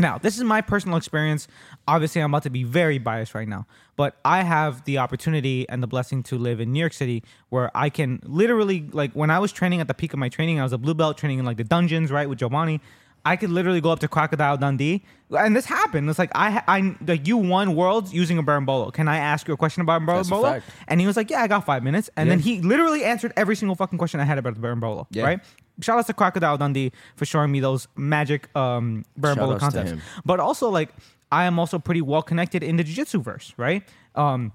Now, this is my personal experience. Obviously, I'm about to be very biased right now, but I have the opportunity and the blessing to live in New York City where I can literally, like, when I was training at the peak of my training, I was a blue belt training in like the dungeons, right, with Jobany. I could literally go up to Crocodile Dundee, and this happened. It's like I, I, like you won worlds using a Berimbolo. Can I ask you a question about a And he was like, "Yeah, I got five minutes." And then he literally answered every single fucking question I had about the Berimbolo, Yeah. right? Shout out to Crocodile Dundee for showing me those magic um, Shout Berimbolo concepts. But also, like, I am also pretty well connected in the jiu-jitsu verse, right? Um,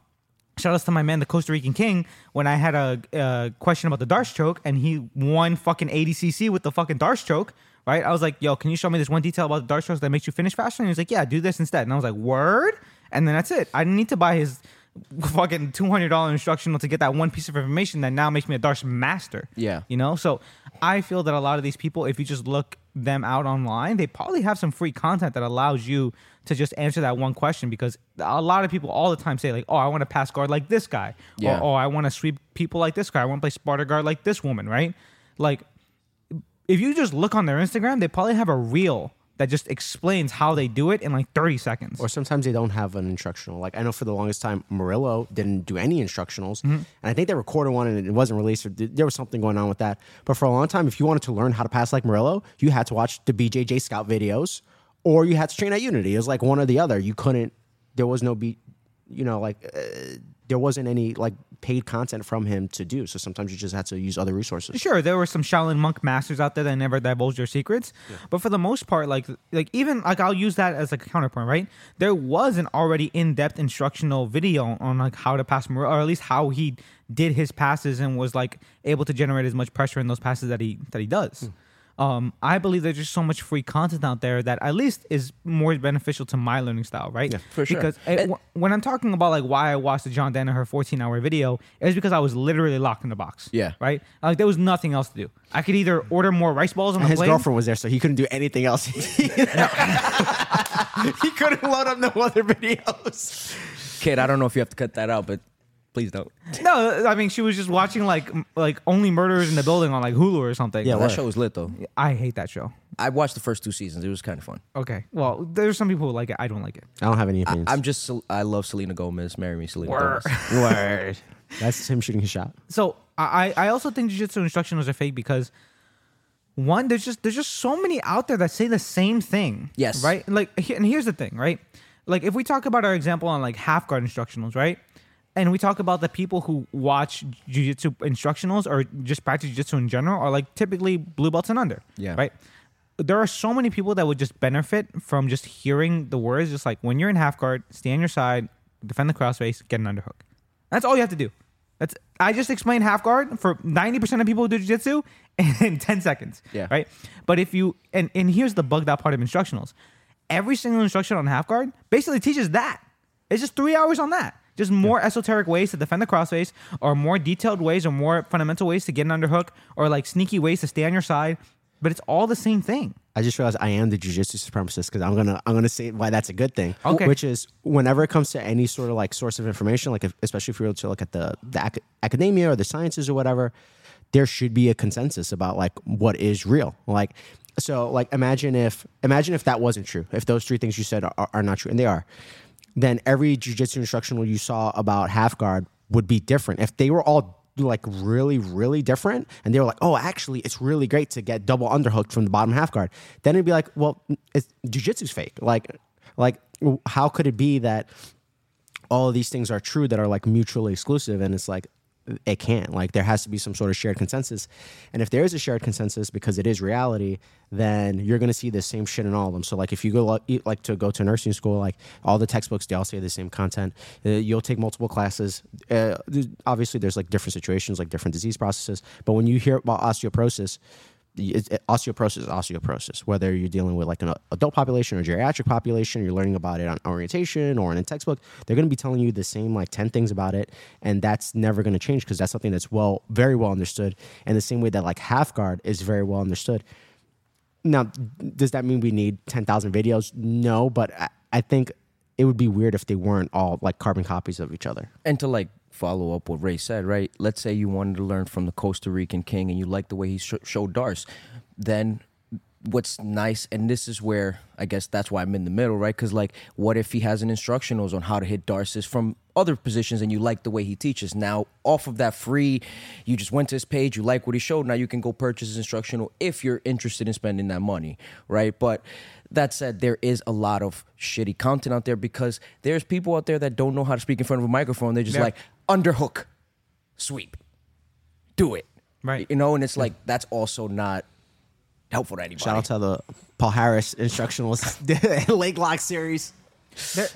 shout outs to my man, the Costa Rican King, when I had a, uh question about the Darce choke and he won fucking ADCC with the fucking Darce choke, right? I was like, yo, can you show me this one detail about the Darce strokes that makes you finish faster? And he was like, yeah, do this instead. And I was like, word? And then that's it. I didn't need to buy his fucking $200 instructional to get that one piece of information that now makes me a Darce master. Yeah. You know? So I feel that a lot of these people, if you just look them out online, they probably have some free content that allows you to just answer that one question because a lot of people all the time say like, "Oh, I want to pass guard like this guy," Yeah. or "Oh, I want to sweep people like this guy. I want to play Sparta guard like this woman." Right? Like, if you just look on their Instagram, they probably have a reel that just explains how they do it in like 30 seconds. or sometimes they don't have an instructional. Like I know for the longest time, Murilo didn't do any instructionals, Mm-hmm. and I think they recorded one and it wasn't released. Or th- there was something going on with that. But for a long time, if you wanted to learn how to pass like Murilo, you had to watch the BJJ Scout videos, or you had to train at Unity. It was like one or the other. You couldn't. There was no be, you know, like uh, there wasn't any like paid content from him to do. So sometimes you just had to use other resources. Sure, there were some Shaolin monk masters out there that never divulged their secrets, but for the most part, like like even like I'll use that as like a counterpoint, right? There was an already in depth instructional video on like how to pass Murilo, or at least how he did his passes and was like able to generate as much pressure in those passes that he that he does. Hmm. Um, I believe there's just so much free content out there that at least is more beneficial to my learning style, right? Yeah, for sure. Because it- wh- when I'm talking about like why I watched the John Danaher 14 hour video, it was because I was literally locked in the box. Yeah. Right? Like there was nothing else to do. I could either order more rice balls on And the his plane. girlfriend was there, so he couldn't do anything else. he couldn't load up no other videos. Kid, I don't know if you have to cut that out, but please don't. No, I mean she was just watching like m- like only murderers in the building on like Hulu or something. Yeah, that word. show was lit though. I hate that show. I watched the first two seasons. It was kind of fun. Okay. Well, there's some people who like it. I don't like it. I don't have any opinions. I'm just. I love Selena Gomez. Marry me, Selena Word. Gomez. Word. That's him shooting his shot. So I I also think jiu-jitsu instructionals are fake because one there's just there's just so many out there that say the same thing. Yes. Right. Like he- and here's the thing, right? Like if we talk about our example on like half guard instructionals, right? And we talk about the people who watch jiu-jitsu instructionals or just practice jiu-jitsu in general are like typically blue belts and under. Yeah. Right. There are so many people that would just benefit from just hearing the words, just like when you're in half guard, stay on your side, defend the crossface, get an underhook. That's all you have to do. That's I just explained half guard for 90% of people who do jiu-jitsu in 10 seconds. Yeah. Right? But if you and, and here's the bugged out part of instructionals. Every single instruction on half guard basically teaches that. It's just three hours on that. Just more esoteric ways to defend the crossface, or more detailed ways, or more fundamental ways to get an underhook, or like sneaky ways to stay on your side. But it's all the same thing. I just realized I am the jujitsu supremacist because I'm gonna I'm gonna say why that's a good thing. Okay. Which is whenever it comes to any sort of like source of information, like if, especially if you were to look at the the ac- academia or the sciences or whatever, there should be a consensus about like what is real. Like so, like imagine if imagine if that wasn't true. If those three things you said are, are not true, and they are, then every jujitsu instructional you saw about half guard would be different. If they were all like really, really different, and they were like, "Oh, actually, it's really great to get double underhooked from the bottom half guard," then it'd be like, "Well, it's, jujitsu's fake." Like, like how could it be that all of these things are true that are like mutually exclusive? And it's like it can't. Like there has to be some sort of shared consensus. And if there is a shared consensus because it is reality, then you're going to see the same shit in all of them. So like if you go like, to go to nursing school, like all the textbooks they all say the same content. Uh, you'll take multiple classes. Uh, obviously, there's like different situations, like different disease processes. But when you hear about osteoporosis, It's, it, osteoporosis is osteoporosis. Whether you're dealing with like an adult population or geriatric population, you're learning about it on orientation or in a textbook. They're going to be telling you the same like ten things about it, and that's never going to change because that's something that's well, very well understood. And the same way that like half guard is very well understood. Now, does that mean we need ten thousand videos? No, but I, I think it would be weird if they weren't all like carbon copies of each other. And to like follow up what Ray said, right? Let's say you wanted to learn from the Costa Rican king and you like the way he sh- showed Darce, then what's nice, and this is where I guess that's why I'm in the middle, right? Because like, what if he has an instructionals on how to hit Darces from other positions, and you like the way he teaches? Now, off of that free, you just went to his page, you like what he showed. Now you can go purchase his instructional if you're interested in spending that money, right? But that said, there is a lot of shitty content out there because there's people out there that don't know how to speak in front of a microphone. They're just Yeah. like underhook, sweep, do it, Right. You know, and it's like that's also not helpful to anybody. Shout out to the Paul Harris instructional leg lock series. There-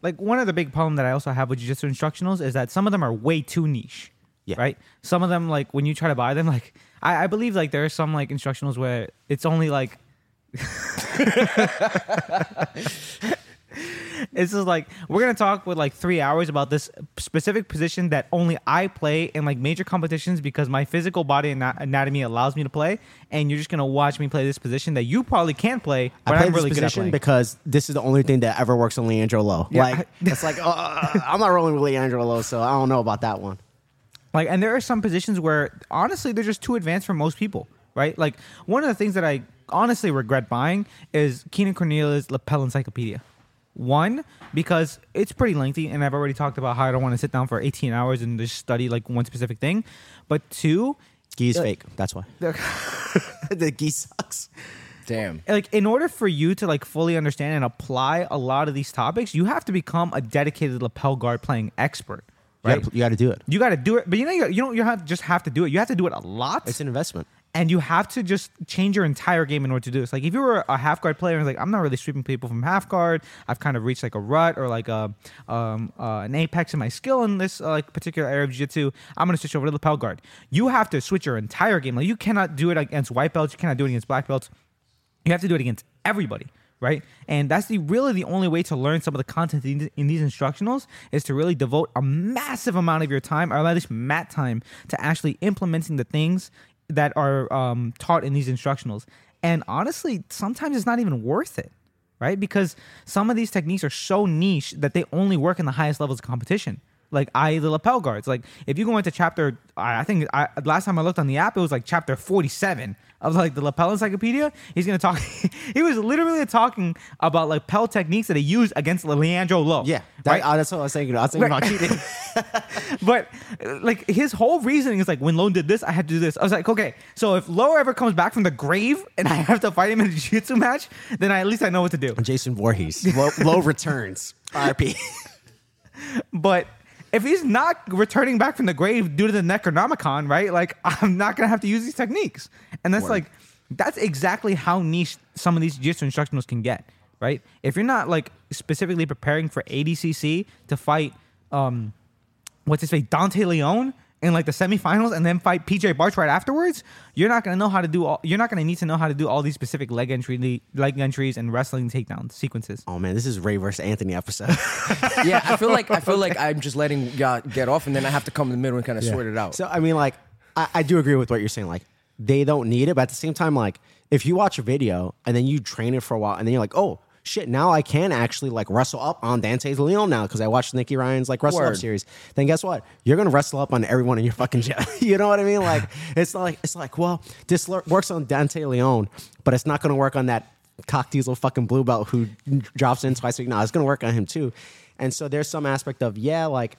like one of the big problem that I also have with jiu-jitsu instructionals is that some of them are way too niche. Yeah. Right. Some of them, like when you try to buy them, like I, I believe like there are some like instructionals where it's only like it's just like we're gonna talk with like three hours about this specific position that only I play in like major competitions because my physical body ana- anatomy allows me to play, and you're just gonna watch me play this position that you probably can't play, but I play I'm this really good at position playing. because this is the only thing that ever works on Leandro Lo. Yeah, like it's like uh, I'm not rolling with Leandro Lo, so I don't know about that one. Like, and there are some positions where honestly they're just too advanced for most people, right? Like, one of the things that I honestly regret buying is Keenan Cornelius' Lapel Encyclopedia. One, because it's pretty lengthy, and I've already talked about how I don't want to sit down for 18 hours and just study like one specific thing. But two, Gee's fake. That's why. the gee sucks. Damn. like in order for you to like fully understand and apply a lot of these topics, you have to become a dedicated lapel guard playing expert, You right? gotta, you gotta do it. You got to do it, but you know you, you don't you have just have to do it. You have to do it a lot. It's an investment. And you have to just change your entire game in order to do this. Like if you were a half guard player and like I'm not really sweeping people from half guard, I've kind of reached like a rut or like a um, uh, an apex in my skill in this uh, like particular area of jiu-jitsu. I'm gonna switch over to lapel guard. You have to switch your entire game. Like you cannot do it against white belts. You cannot do it against black belts. You have to do it against everybody, right? And that's the really the only way to learn some of the content in in these instructionals is to really devote a massive amount of your time, or at least mat time, to actually implementing the things that are um, taught in these instructionals. And honestly, sometimes it's not even worth it, right? Because some of these techniques are so niche that they only work in the highest levels of competition. Like I the lapel guards. Like if you go into chapter, I think I, last time I looked on the app, it was like chapter forty-seven of like the lapel encyclopedia. He's gonna talk. he was literally talking about like lapel techniques that he used against Leandro Lo. Yeah, that, right. uh, that's what I was saying. I was thinking about cheating. But like his whole reasoning is like when Lo did this, I had to do this. I was like, okay, so if Lo ever comes back from the grave and I have to fight him in a jiu-jitsu match, then I, at least I know what to do. Jason Voorhees, low, low returns. RP. But if he's not returning back from the grave due to the Necronomicon, right? Like I'm not gonna have to use these techniques, and that's like that's exactly how niche some of these jiu-jitsu instructionals can get, right? If you're not like specifically preparing for ADCC to fight, um, what's his face, Dante Leon in like the semifinals, and then fight PJ Barch right afterwards, you're not gonna know how to do all. You're not gonna need to know how to do all these specific leg entry, leg entries, and wrestling takedown sequences. Oh man, this is Ray versus Anthony episode. yeah, I feel like I feel like I'm just letting y'all get off, and then I have to come in the middle and kind of sort it out. So I mean, like, I, I do agree with what you're saying. Like, they don't need it, but at the same time, like, if you watch a video and then you train it for a while, and then you're like, oh shit, now I can actually like wrestle up on Dante Leon now because I watched Nicky Ryan's like wrestle up series. Then guess what? You're gonna wrestle up on everyone in your fucking gym. you know what I mean? Like, it's like it's like, well, this works on Dante Leon, but it's not gonna work on that cock diesel fucking blue belt who drops in twice a week. No, it's gonna work on him too. And so there's some aspect of yeah, like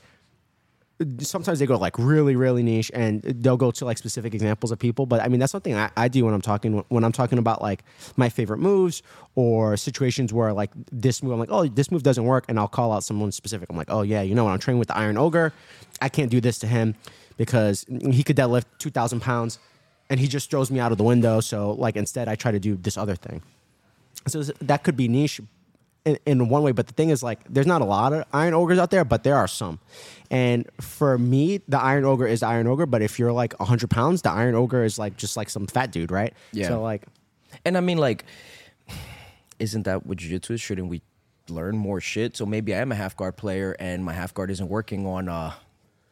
sometimes they go like really really niche and they'll go to like specific examples of people but i mean that's something I, I do when i'm talking when i'm talking about like my favorite moves or situations where like this move i'm like oh this move doesn't work and i'll call out someone specific. I'm like oh yeah you know when i'm training with the iron ogre. I can't do this to him because he could deadlift 2000 pounds and he just throws me out of the window so like instead i try to do this other thing. So that could be niche in, in one way. But the thing is, like, there's not a lot of Iron Ogres out there, but there are some. And for me, the Iron Ogre is the Iron Ogre. But if you're like 100 pounds, the Iron Ogre is like just like some fat dude, right? Yeah. So like, And I mean, like, isn't that what jiu-jitsu is? Shouldn't we learn more shit? So maybe I am a half guard player, and my half guard isn't working on uh,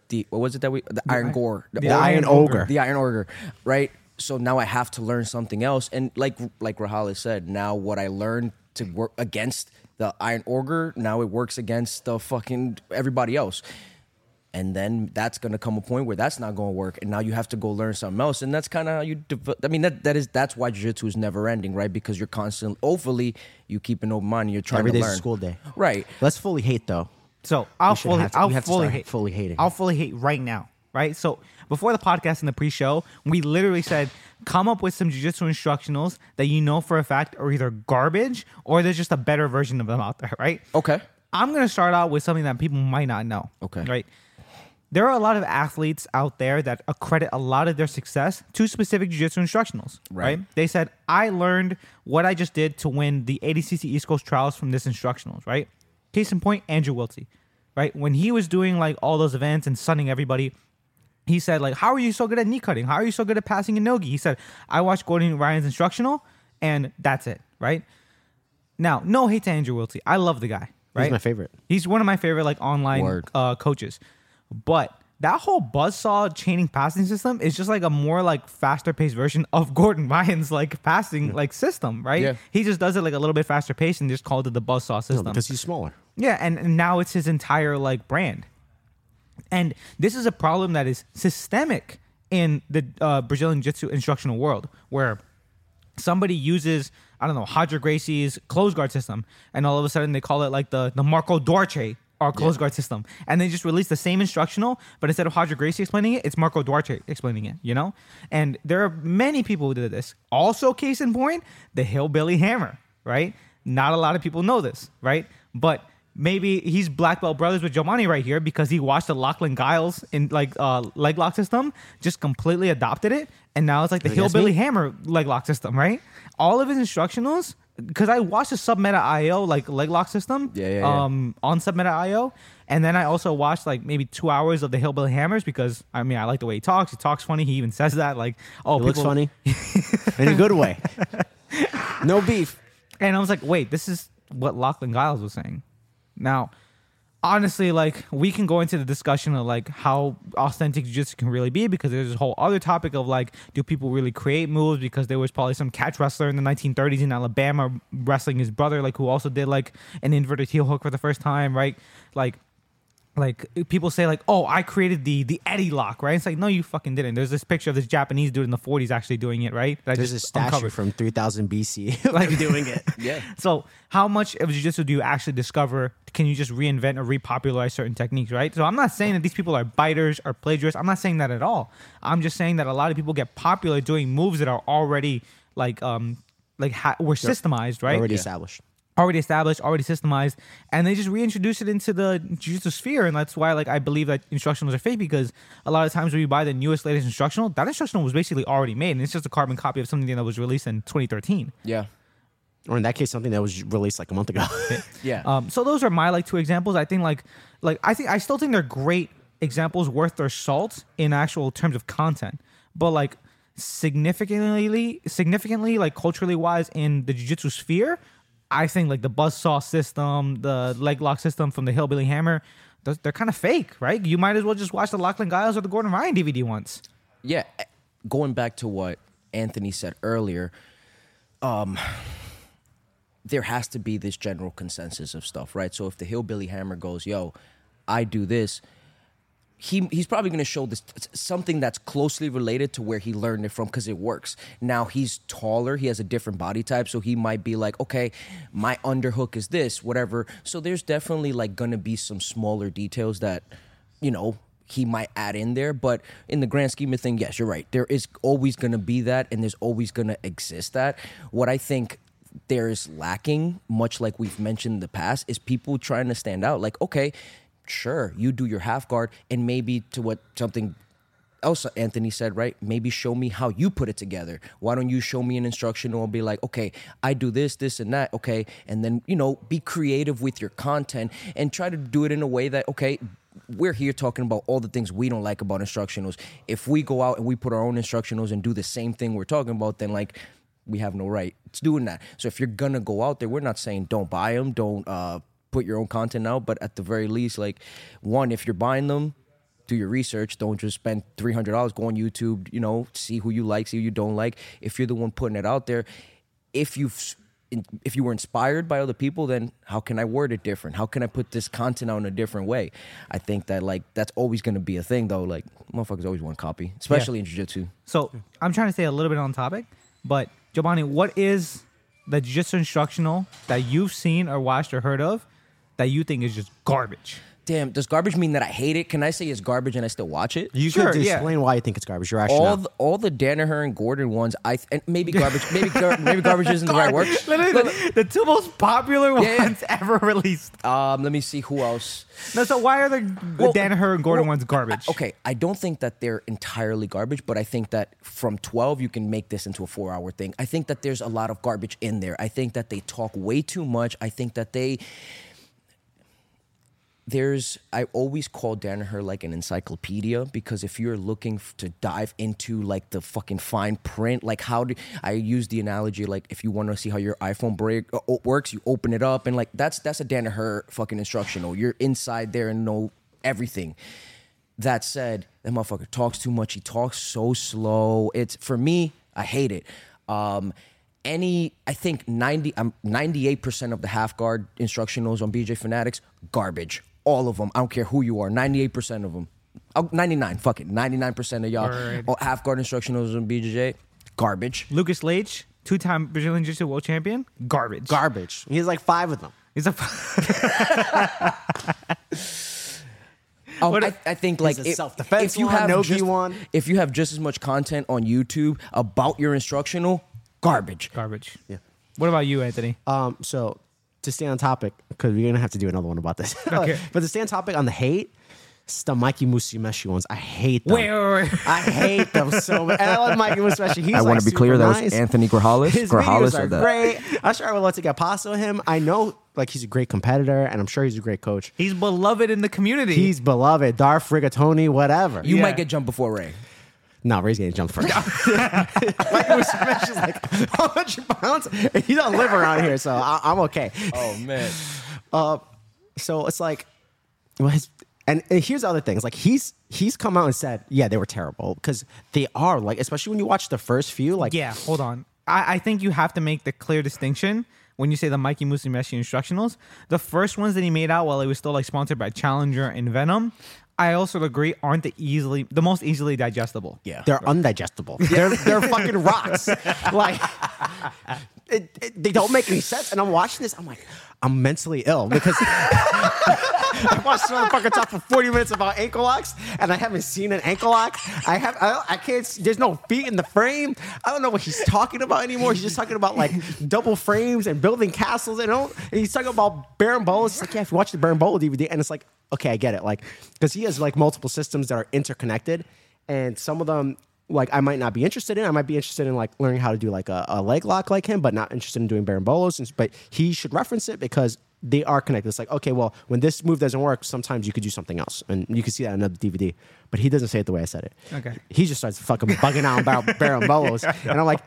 the what was it that we the Iron I- Gore, the Iron Ogre. the Iron Ogre, right? So now I have to learn something else, and like like Rahal has said, now what I learned to work against the Iron Ogre, now it works against the fucking everybody else. And then that's gonna come a point where that's not gonna work, and now you have to go learn something else, and that's kind of how you. Dev- I mean, that that is that's why jiu-jitsu is never ending, right? Because you're constantly, hopefully, you keep an open mind, and you're trying every to day's learn. a school day. right? Let's fully hate though. So I'll fully, have to- I'll we have to fully start hate, fully hating. I'll fully hate right now, right? So before the podcast and the pre-show, we literally said, come up with some jujitsu instructionals that you know for a fact are either garbage or there's just a better version of them out there, right? Okay. I'm gonna start out with something that people might not know. Okay. Right. There are a lot of athletes out there that accredit a lot of their success to specific jiu-jitsu instructionals. Right. Right. They said, I learned what I just did to win the ADCC East Coast trials from this instructionals, right? Case in point, Andrew Wiltse. Right? When he was doing like all those events and sunning everybody, he said, like, how are you so good at knee cutting? How are you so good at passing a nogi? He said, I watched Gordon Ryan's instructional and that's it, right? Now, no hate to Andrew Wiltse. I love the guy, right? He's my favorite. He's one of my favorite like online Word. uh, coaches. But that whole buzzsaw chaining passing system is just like a more like faster paced version of Gordon Ryan's like passing like system, right? Yeah. He just does it like a little bit faster paced and just called it the buzzsaw No, system. because he's smaller. Yeah, and, and now it's his entire like brand. And this is a problem that is systemic in the uh, Brazilian Jiu-Jitsu instructional world, where somebody uses I don't know Roger Gracie's close guard system, and all of a sudden they call it like the the Marco Duarte or close guard system, and they just release the same instructional, but instead of Roger Gracie explaining it, it's Marco Duarte explaining it. You know, and there are many people who did this. Also, case in point, the Hillbilly Hammer, right? Not a lot of people know this, right? But maybe he's black belt brothers with Jobany right here because he watched the Lachlan Giles in like uh, leg lock system, just completely adopted it, and now it's like the hillbilly hammer leg lock system, right? All of his instructionals, because I watched the Submeta IO like leg lock system, Yeah, yeah, yeah. um, on Submeta IO, and then I also watched like maybe two hours of the hillbilly hammers because I mean I like the way he talks. He talks funny. He even says that like, oh, looks people- funny in a good way. no beef. And I was like, wait, this is what Lachlan Giles was saying. Now, honestly, like we can go into the discussion of like how authentic jiu-jitsu can really be because there's this whole other topic of like, do people really create moves? Because there was probably some catch wrestler in the 1930s in Alabama wrestling his brother, like who also did like an inverted heel hook for the first time, right? Like like people say like oh i created the the eddie lock right it's like no you fucking didn't there's this picture of this japanese dude in the 40s actually doing it right that I There's a just statue uncovered. from 3000 BC like doing it. Yeah. So, how much of jiu-jitsu do you actually discover? Can you just reinvent or repopularize certain techniques, right? So, I'm not saying that these people are biters or plagiarists. I'm not saying that at all. I'm just saying that a lot of people get popular doing moves that are already like um like ha- were systemized, right? Already established. Already established, already systemized, and they just reintroduce it into the jiu-jitsu sphere, and that's why like I believe that instructionals are fake because a lot of times when you buy the newest, latest instructional, that instructional was basically already made, and it's just a carbon copy of something that was released in 2013. Yeah. Or in that case, something that was released like a month ago. Yeah. Um, so those are my like two examples. I think like like I think I still think they're great examples worth their salt in actual terms of content, but like significantly significantly like culturally wise in the jiu-jitsu sphere, I think like the buzzsaw system, the leg lock system from the Hillbilly Hammer, they're kind of fake, right? You might as well just watch the Lachlan Giles or the Gordon Ryan DVD once. yeah eh, going back to what anthony said earlier um there has to be this general consensus of stuff right so if the hillbilly hammer goes yo i do this he he's probably going to show this something that's closely related to where he learned it from because it works. Now he's taller, he has a different body type, so he might be like, okay, my underhook is this, whatever. So there's definitely like going to be some smaller details that you know he might add in there, but in the grand scheme of things, yes, you're right. There is always going to be that, and there's always going to exist that. What I think there's lacking, much like we've mentioned in the past, is people trying to stand out. Like, okay, sure, you do your half guard, and maybe to what something else Anthony said, right? Maybe show me how you put it together. Why don't you show me an instructional and be like, okay, I do this, this, and that, okay, and then you know, be creative with your content and try to do it in a way that okay. We're here talking about all the things we don't like about instructionals. If we go out and we put our own instructionals and do the same thing we're talking about, then like we have no right to doing that. So if you're gonna go out there, we're not saying don't buy them, don't uh, put your own content out, but at the very least, like one, if you're buying them, do your research. Don't just spend three hundred dollars. Go on YouTube. You know, see who you like, see who you don't like. If you're the one putting it out there, if you've if you were inspired by other people, then how can I word it different? How can I put this content out in a different way? I think that like that's always going to be a thing, though. Like motherfuckers always want copy, especially in jiu-jitsu. So I'm trying to stay a little bit on topic, but Jobany, what is the jiu-jitsu instructional that you've seen or watched or heard of that you think is just garbage? Damn, does garbage mean that I hate it? Can I say it's garbage and I still watch it? You Sure, could yeah. explain why you think it's garbage. Your all the, all the Danaher and Gordon ones, I th- and maybe garbage, maybe gar- maybe garbage isn't the right word. Literally, the, the two most popular Yeah, yeah. ones ever released. Um, let me see who else. No, so why are the, the Well, Danaher and Gordon well, ones garbage? Okay, I don't think that they're entirely garbage, but I think that from 12 you can make this into a 4-hour thing. I think that there's a lot of garbage in there. I think that they talk way too much. I think that they there's I always call Danaher like an encyclopedia because if you're looking to dive into like the fucking fine print, like how do I use the analogy like if you want to see how your iPhone break uh, works, you open it up and like that's that's a Danaher fucking instructional. You're inside there and know everything. That said, that motherfucker talks too much. He talks so slow. It's for me, I hate it. Um, any, I think 90, um, 98% of the half guard instructionals on BJ Fanatics, garbage. All of them. I don't care who you are. 98% of them. Oh, 99, fuck it. 99% of y'all Word. oh, half guard instructionals on BJJ, garbage. Lucas Leite, two-time Brazilian Jiu-Jitsu world champion, garbage. garbage. He has like five of them. He's a Um, What- I, I think like if, self-defense if you one, have no-gi just, one. if you have just as much content on YouTube about your instructional, garbage. garbage. Yeah. What about you, Anthony? Um, so to stay on topic, because we're gonna have to do another one about this. Okay. but to stay on topic on the hate, it's the Mikey Musumeci ones. I hate them. Wait, wait, wait. I hate them so much. And I love Mikey Musumeci. He's I like wanna be clear, super that was. Anthony Grajales. His Grajales videos are said that. great. I'm sure I would love to get pasta with him. I know like he's a great competitor, and I'm sure he's a great coach. He's beloved in the community. He's beloved. Darth Rigatoni, whatever. You Yeah. might get jumped before Ray. No, Ray's getting jumped first. Mikey Musumeci's like 100 pounds. and He don't live around here, so I, I'm okay. Oh man. Uh, So it's like, well, his, and, and here's the other things. Like he's he's come out and said, yeah, they were terrible because they are like, especially when you watch the first few. Like, Yeah, hold on. I, I think you have to make the clear distinction when you say the Mikey Musumeci instructionals. The first ones that he made out while he was still like sponsored by Challenger and Venum, I also agree aren't the easily the most easily digestible. Yeah. they're undigestible. They're they're fucking rocks. Like it, it- they don't make any sense. And I'm watching this. I'm like, I'm mentally ill because I watched this motherfucker talk for 40 minutes about ankle locks, and I haven't seen an ankle lock. I have I, I can't. There's no feet in the frame. I don't know what he's talking about anymore. He's just talking about like double frames and building castles. And, and he's talking about berimbolos. It's like, yeah, if you watch the berimbolos DVD, and it's like, okay, I get it. Like, because he has like multiple systems that are interconnected, and some of them like I might not be interested in. I might be interested in like learning how to do like a, a leg lock like him, but not interested in doing berimbolos. And, but he should reference it because they are connected. It's like okay, well, when this move doesn't work, sometimes you could do something else, and you can see that in another DVD. But he doesn't say it the way I said it. Okay. he just starts fucking bugging out about berimbolos, and I'm like.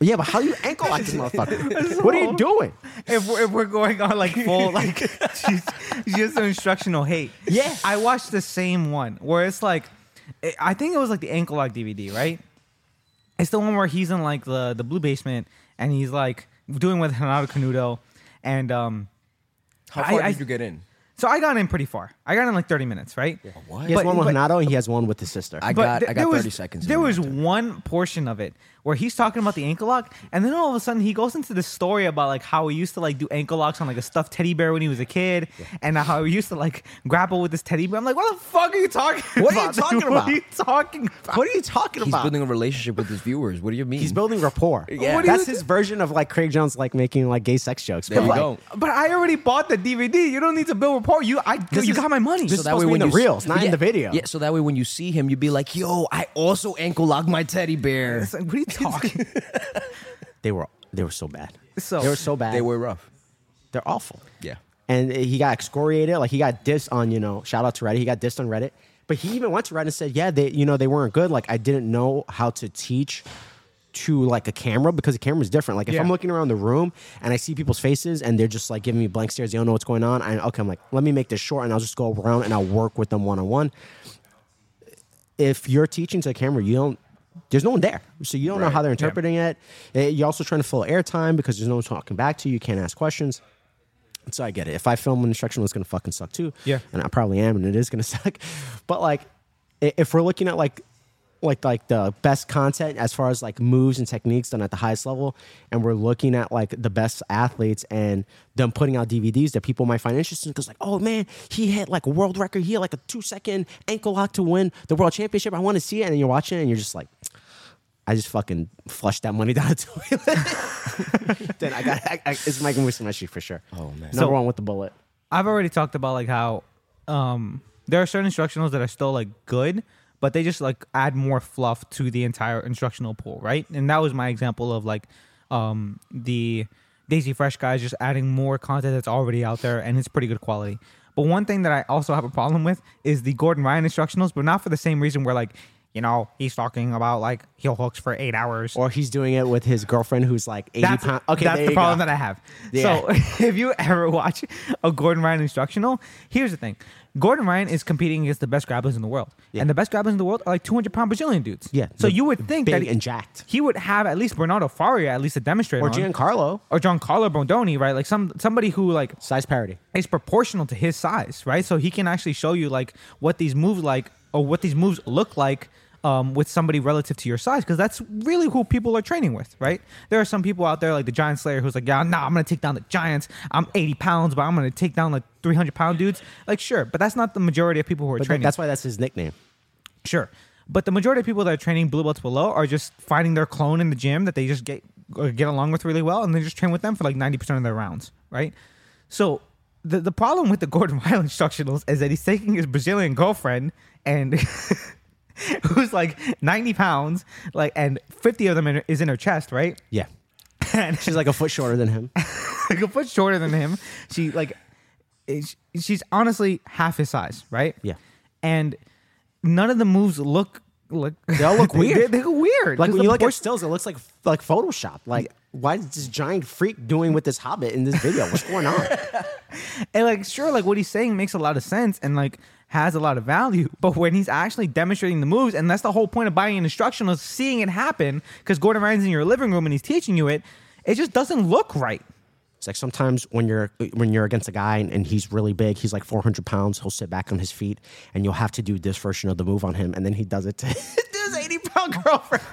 Yeah, but how do you ankle lock this motherfucker? What are you doing? If we're, if we're going on like full like just, just an instructional hate. Yeah. I watched the same one where it's like I- I think it was like the ankle lock DVD, right? It's the one where he's in like the the blue basement and he's like doing with Renato Canuto and um How far I- I- did you get in? so I got in pretty far. I got in like 30 minutes, right? What? He has But- one with but- Renato, and he has one with his sister. I got th- I there got was- 30 seconds. in There me. was one portion of it where he's talking about the ankle lock, and then all of a sudden he goes into this story about like how he used to like do ankle locks on like a stuffed teddy bear when he was a kid, and how he used to like grapple with this teddy bear. I'm like, what the fuck are you talking What are you about? talking What about? are you talking about? What are you talking He's about? building a relationship with his viewers. What do you mean? He's building rapport. Yeah. What do that's do- his version of like Craig Jones like making like gay sex jokes. There but, you like, go. But I already bought the DVD. You don't need to build rapport. You, I, This you is- got my money. this is supposed to be in the you reels, not in the video. Yeah, so that way when you see him, you'd be like, "Yo, I also ankle lock my teddy bear." It's like, what are you talking? They were they were so bad. So- they were so bad. They were rough. They're awful. Yeah. And he got excoriated. Like he got dissed on, you know, shout out to Reddit. He got dissed on Reddit. But he even went to Reddit and said, yeah, they, you know, they weren't good. Like I didn't know how to teach to like a camera because the camera's different. Like if Yeah. I'm looking around the room and I see people's faces and they're just like giving me blank stares, they don't know what's going on. I okay, I'm like, let me make this short and I'll just go around and I'll work with them one on one. If you're teaching to a camera, you don't. There's no one there, so you don't know how they're Yeah. interpreting it. Eh, You're also trying to fill airtime because there's no one talking back to you. You can't ask questions. So I get it. If I film an instructional, it's gonna fucking suck too. Yeah. and I probably am, and it is gonna suck. But like, if we're looking at like, like like the best content as far as like moves and techniques done at the highest level, and we're looking at like the best athletes and them putting out DVDs that people might find interesting because like, oh man, he hit like a world record. He had like a two second ankle lock to win the world championship. I want to see it, and then you're watching it, and you're just like. I just fucking flushed that money down the toilet. then I got I, I, it's Mike Musumeci for sure. Oh, man. number So- one with the bullet. I've already talked about like how um there are certain instructionals that are still like good, but they just like add more fluff to the entire instructional pool, right? And that was my example of like um the Daisy Fresh guys just adding more content that's already out there and it's pretty good quality. But one thing that I also have a problem with is the Gordon Ryan instructionals, but not for the same reason where like you know, he's talking about like heel hooks for eight hours. Or he's doing it with his girlfriend who's like 80 That's, pounds. Okay, that's the problem go. that I have. Yeah. So if you ever watch a Gordon Ryan instructional, here's the thing: Gordon Ryan is competing against the best grapplers in the world, Yeah. and the best grapplers in the world are like 200 pound Brazilian dudes. Yeah, So you would think that he, and jacked. he would have at least Bernardo Faria at least a demonstrator Or on. Giancarlo, or Giancarlo Bondoni, right? Like some somebody who like size parity. is proportional to his size, right? So he can actually show you like what these moves like or what these moves look like um, with somebody relative to your size, because that's really who people are training with, right? There are some people out there like the Giant Slayer who's like, yeah, nah, I'm gonna take down the Giants. I'm 80 pounds, but I'm gonna take down like 300 pound dudes. Like, sure, but that's not the majority of people who are But training. that's why that's his nickname. Sure. But the majority of people that are training blue belts below are just finding their clone in the gym that they just get get along with really well, and they just train with them for like ninety percent of their rounds, right? So the the problem with the Gordon Ryan instructionals is that he's taking his Brazilian girlfriend and who's like ninety pounds, like and fifty of them in, is in her chest, right? Yeah. And She's like a foot shorter than him. like a foot shorter than him. She like is- she's honestly half his size, right? Yeah. And none of the moves look like They all look weird. they, they look weird. Like when you look por- at stills, it looks like like Photoshop. Like, why is this giant freak doing with this hobbit in this video? What's going on? and like sure, like what he's saying makes a lot of sense and like has a lot of value. But when he's actually demonstrating the moves, and that's the whole point of buying an instructional, seeing it happen. Because Gordon Ryan's in your living room and he's teaching you it, it just doesn't look right. It's like sometimes when you're when you're against a guy and, and he's really big, he's like 400 pounds. He'll sit back on his feet, and you'll have to do this version of the move on him, and then he does it to his 80 pound girlfriend.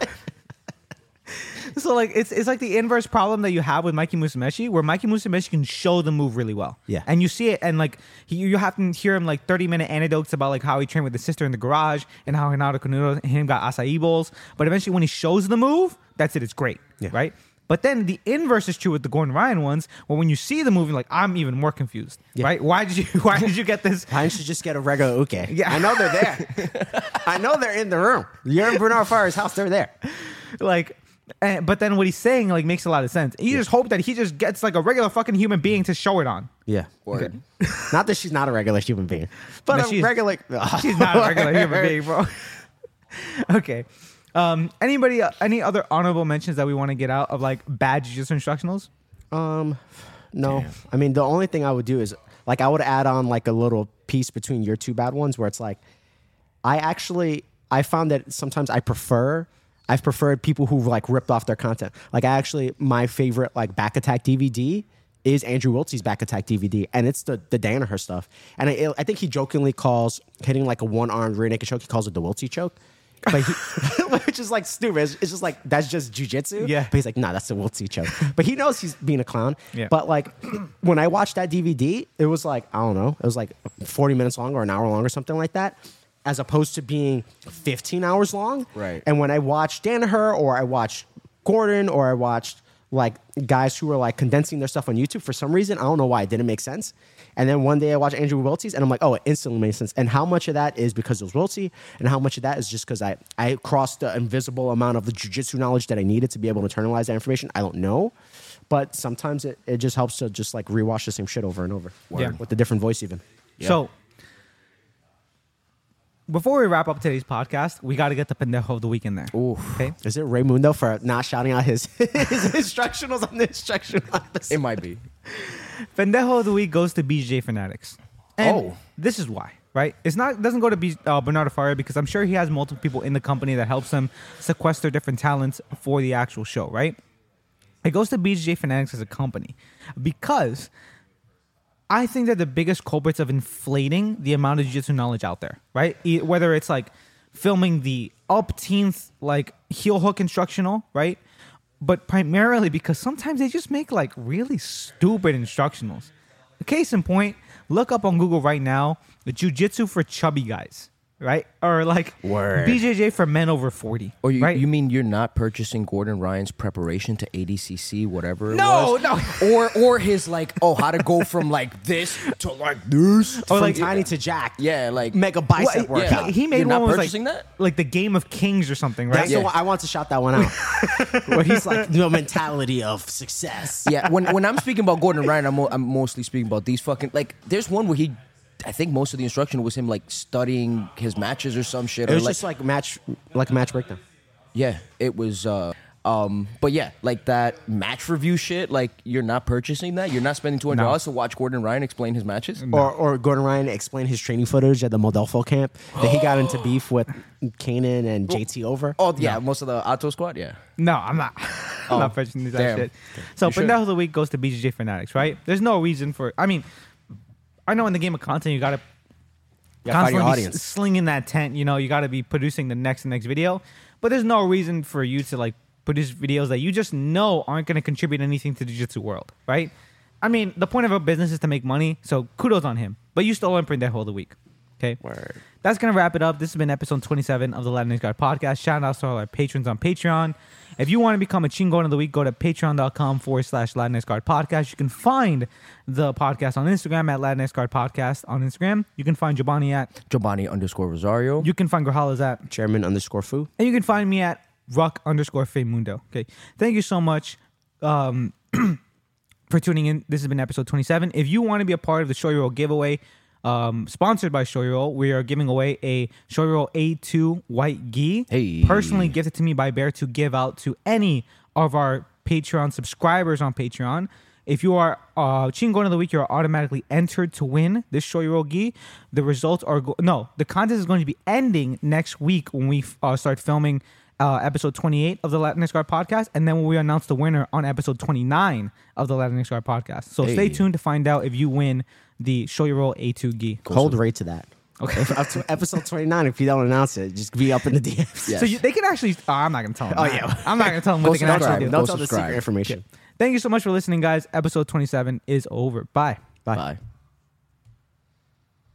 So like it's it's like the inverse problem that you have with Mikey Musumeci, where Mikey Musumeci can show the move really well. Yeah. and you see it, and like he, you have to hear him like thirty minute anecdotes about like how he trained with his sister in the garage and how Renato Canuto and him got acai bowls. But eventually, when he shows the move, that's it. It's great, Yeah. right? But then the inverse is true with the Gordon Ryan ones, where when you see the movie, like I'm even more confused, Yeah. right? Why did you Why did you get this? Why don't you just get a regular uke? Yeah. I know they're there. I know they're in the room. You're in Bernardo Faria's house. They're there. like eh, but then what he's saying like makes a lot of sense you just hope that he just gets like a regular fucking human being to show it on Yeah. Word. Not that she's not a regular human being, but No, a she's- regular. she's not a regular human being bro okay um anybody uh, any other honorable mentions that we want to get out of like bad jiu-jitsu instructionals Um, no. I mean, the only thing I would do is like I would add on like a little piece between your two bad ones, where it's like, I actually I found that sometimes I prefer. I've preferred people who like ripped off their content. Like I actually, my favorite like back attack DVD is Andrew Wiltse's back attack DVD, and it's the the Danaher stuff. And I, I think he jokingly calls hitting like a one armed rear naked choke. He calls it the Wiltse choke. But he, which is like stupid. It's, it's just like that's just jujitsu. Yeah. But he's like, nah, that's the Will choke. But he knows he's being a clown. Yeah. But like when I watched that DVD, it was like I don't know, it was like 40 minutes long or an hour long or something like that, as opposed to being 15 hours long. Right. And when I watched Danaher or I watched Gordon or I watched like guys who were like condensing their stuff on YouTube for some reason, I don't know why it didn't make sense. And then one day I watched Andrew Wiltse's and I'm like, oh, it instantly made sense. And how much of that is because it was Wiltse, and how much of that is just because I, I crossed the invisible amount of the jujitsu knowledge that I needed to be able to internalize that information? I don't know. But sometimes it, it just helps to just like rewatch the same shit over and over. Yeah. With a different voice even. Yeah. So, before we wrap up today's podcast, we got to get the pendejo of the week in there. Okay. Is it Raymundo for not shouting out his, his instructionals on the instructional episode? It might be. Pendejo of the week goes to BJ Fanatics. And Oh. this is why, right? It's not doesn't go to B, uh, Bernardo Faria because I'm sure he has multiple people in the company that helps him sequester different talents for the actual show, right? It goes to BJ Fanatics as a company because I think they're the biggest culprits of inflating the amount of jiu-jitsu knowledge out there, right? Whether it's like filming the upteenth like heel hook instructional, right? But primarily because sometimes they just make like really stupid instructionals. Case in point, look up on Google right now the jiu-jitsu for chubby guys, right? Or like Word. BJJ for men over 40. Or you, right? you mean you're not purchasing Gordon Ryan's preparation to ADCC, whatever it No, was? no. Or or his like, oh, how to go from like this to like this. Or From like- tiny to jack. Yeah, like Mega bicep Well, workout. he, he made You're one not was purchasing like, that? like the Game of Kings or something, right? That's Yeah. I want to shout that one out. Where he's like, the mentality of success. yeah, when when I'm speaking about Gordon Ryan, I'm, I'm mostly speaking about these fucking like. There's one where he, I think most of the instruction was him like studying his matches or some shit. It or was like, just like match, like a match breakdown. yeah, it was. uh um, but yeah, like that match review shit. Like you're not purchasing that. You're not spending two hundred dollars to watch Gordon Ryan explain his matches. Or, or Gordon Ryan explain his training footage at the Modelfo camp that he got into beef with Kanan and JT over. Oh yeah, most of the Auto Squad. Yeah, No, I'm not. I'm not purchasing that damn. shit. So You should. Pendejo of the week goes to BJJ Fanatics, right? There's no reason for. I mean, I know in the game of content you gotta You your constantly audience. s- slinging that tent. You know, you gotta be producing the next and next video. But there's no reason for you to like produce videos that you just know aren't gonna contribute anything to the jiu-jitsu world, right? I mean, the point of a business is to make money, so kudos on him. But you still earn Pendejo whole the week. Okay. Word. That's gonna wrap it up. This has been episode 27 of the Latinx Guard podcast. Shout out to all our patrons on Patreon. If you want to become a chingon of the week, go to patreon.com forward slash Latinx Guard podcast. You can find the podcast on Instagram at Latinx Guard podcast on Instagram. You can find Jobany at, Jobany underscore Rosario. you can find Grajales at, Chairman underscore foo. and you can find me at Ruck underscore Mundo. Okay. Thank you so much. Um, for tuning in. This has been episode 27. If you want to be a part of the Shoyoroll giveaway, um, sponsored by Shoyoroll, we are giving away a Shoyoroll A2 white gi. Hey. Personally gifted to me by Bear to give out to any of our Patreon subscribers on Patreon. If you are uh, Chingon of the Week, you're automatically entered to win this Shoyoroll gi. The results are go- no, the contest is going to be ending next week when we uh, start filming uh, episode 28 of the Latinx Guard podcast, and then when we announce the winner on episode 29 of the Latinx Guard podcast. So stay tuned to find out if you win the Shoyoroll A2 gi. Hold rate to that. Okay. If, up to episode 29, if you don't announce it, just be up in the DMs. Yeah. So you, they can actually. Oh, I'm not gonna tell them. Oh, yeah. I'm not gonna tell them what they can subscribe. actually do. Don't tell the secret information. Thank you so much for listening, guys. Episode 27 is over. Bye. Bye. Bye.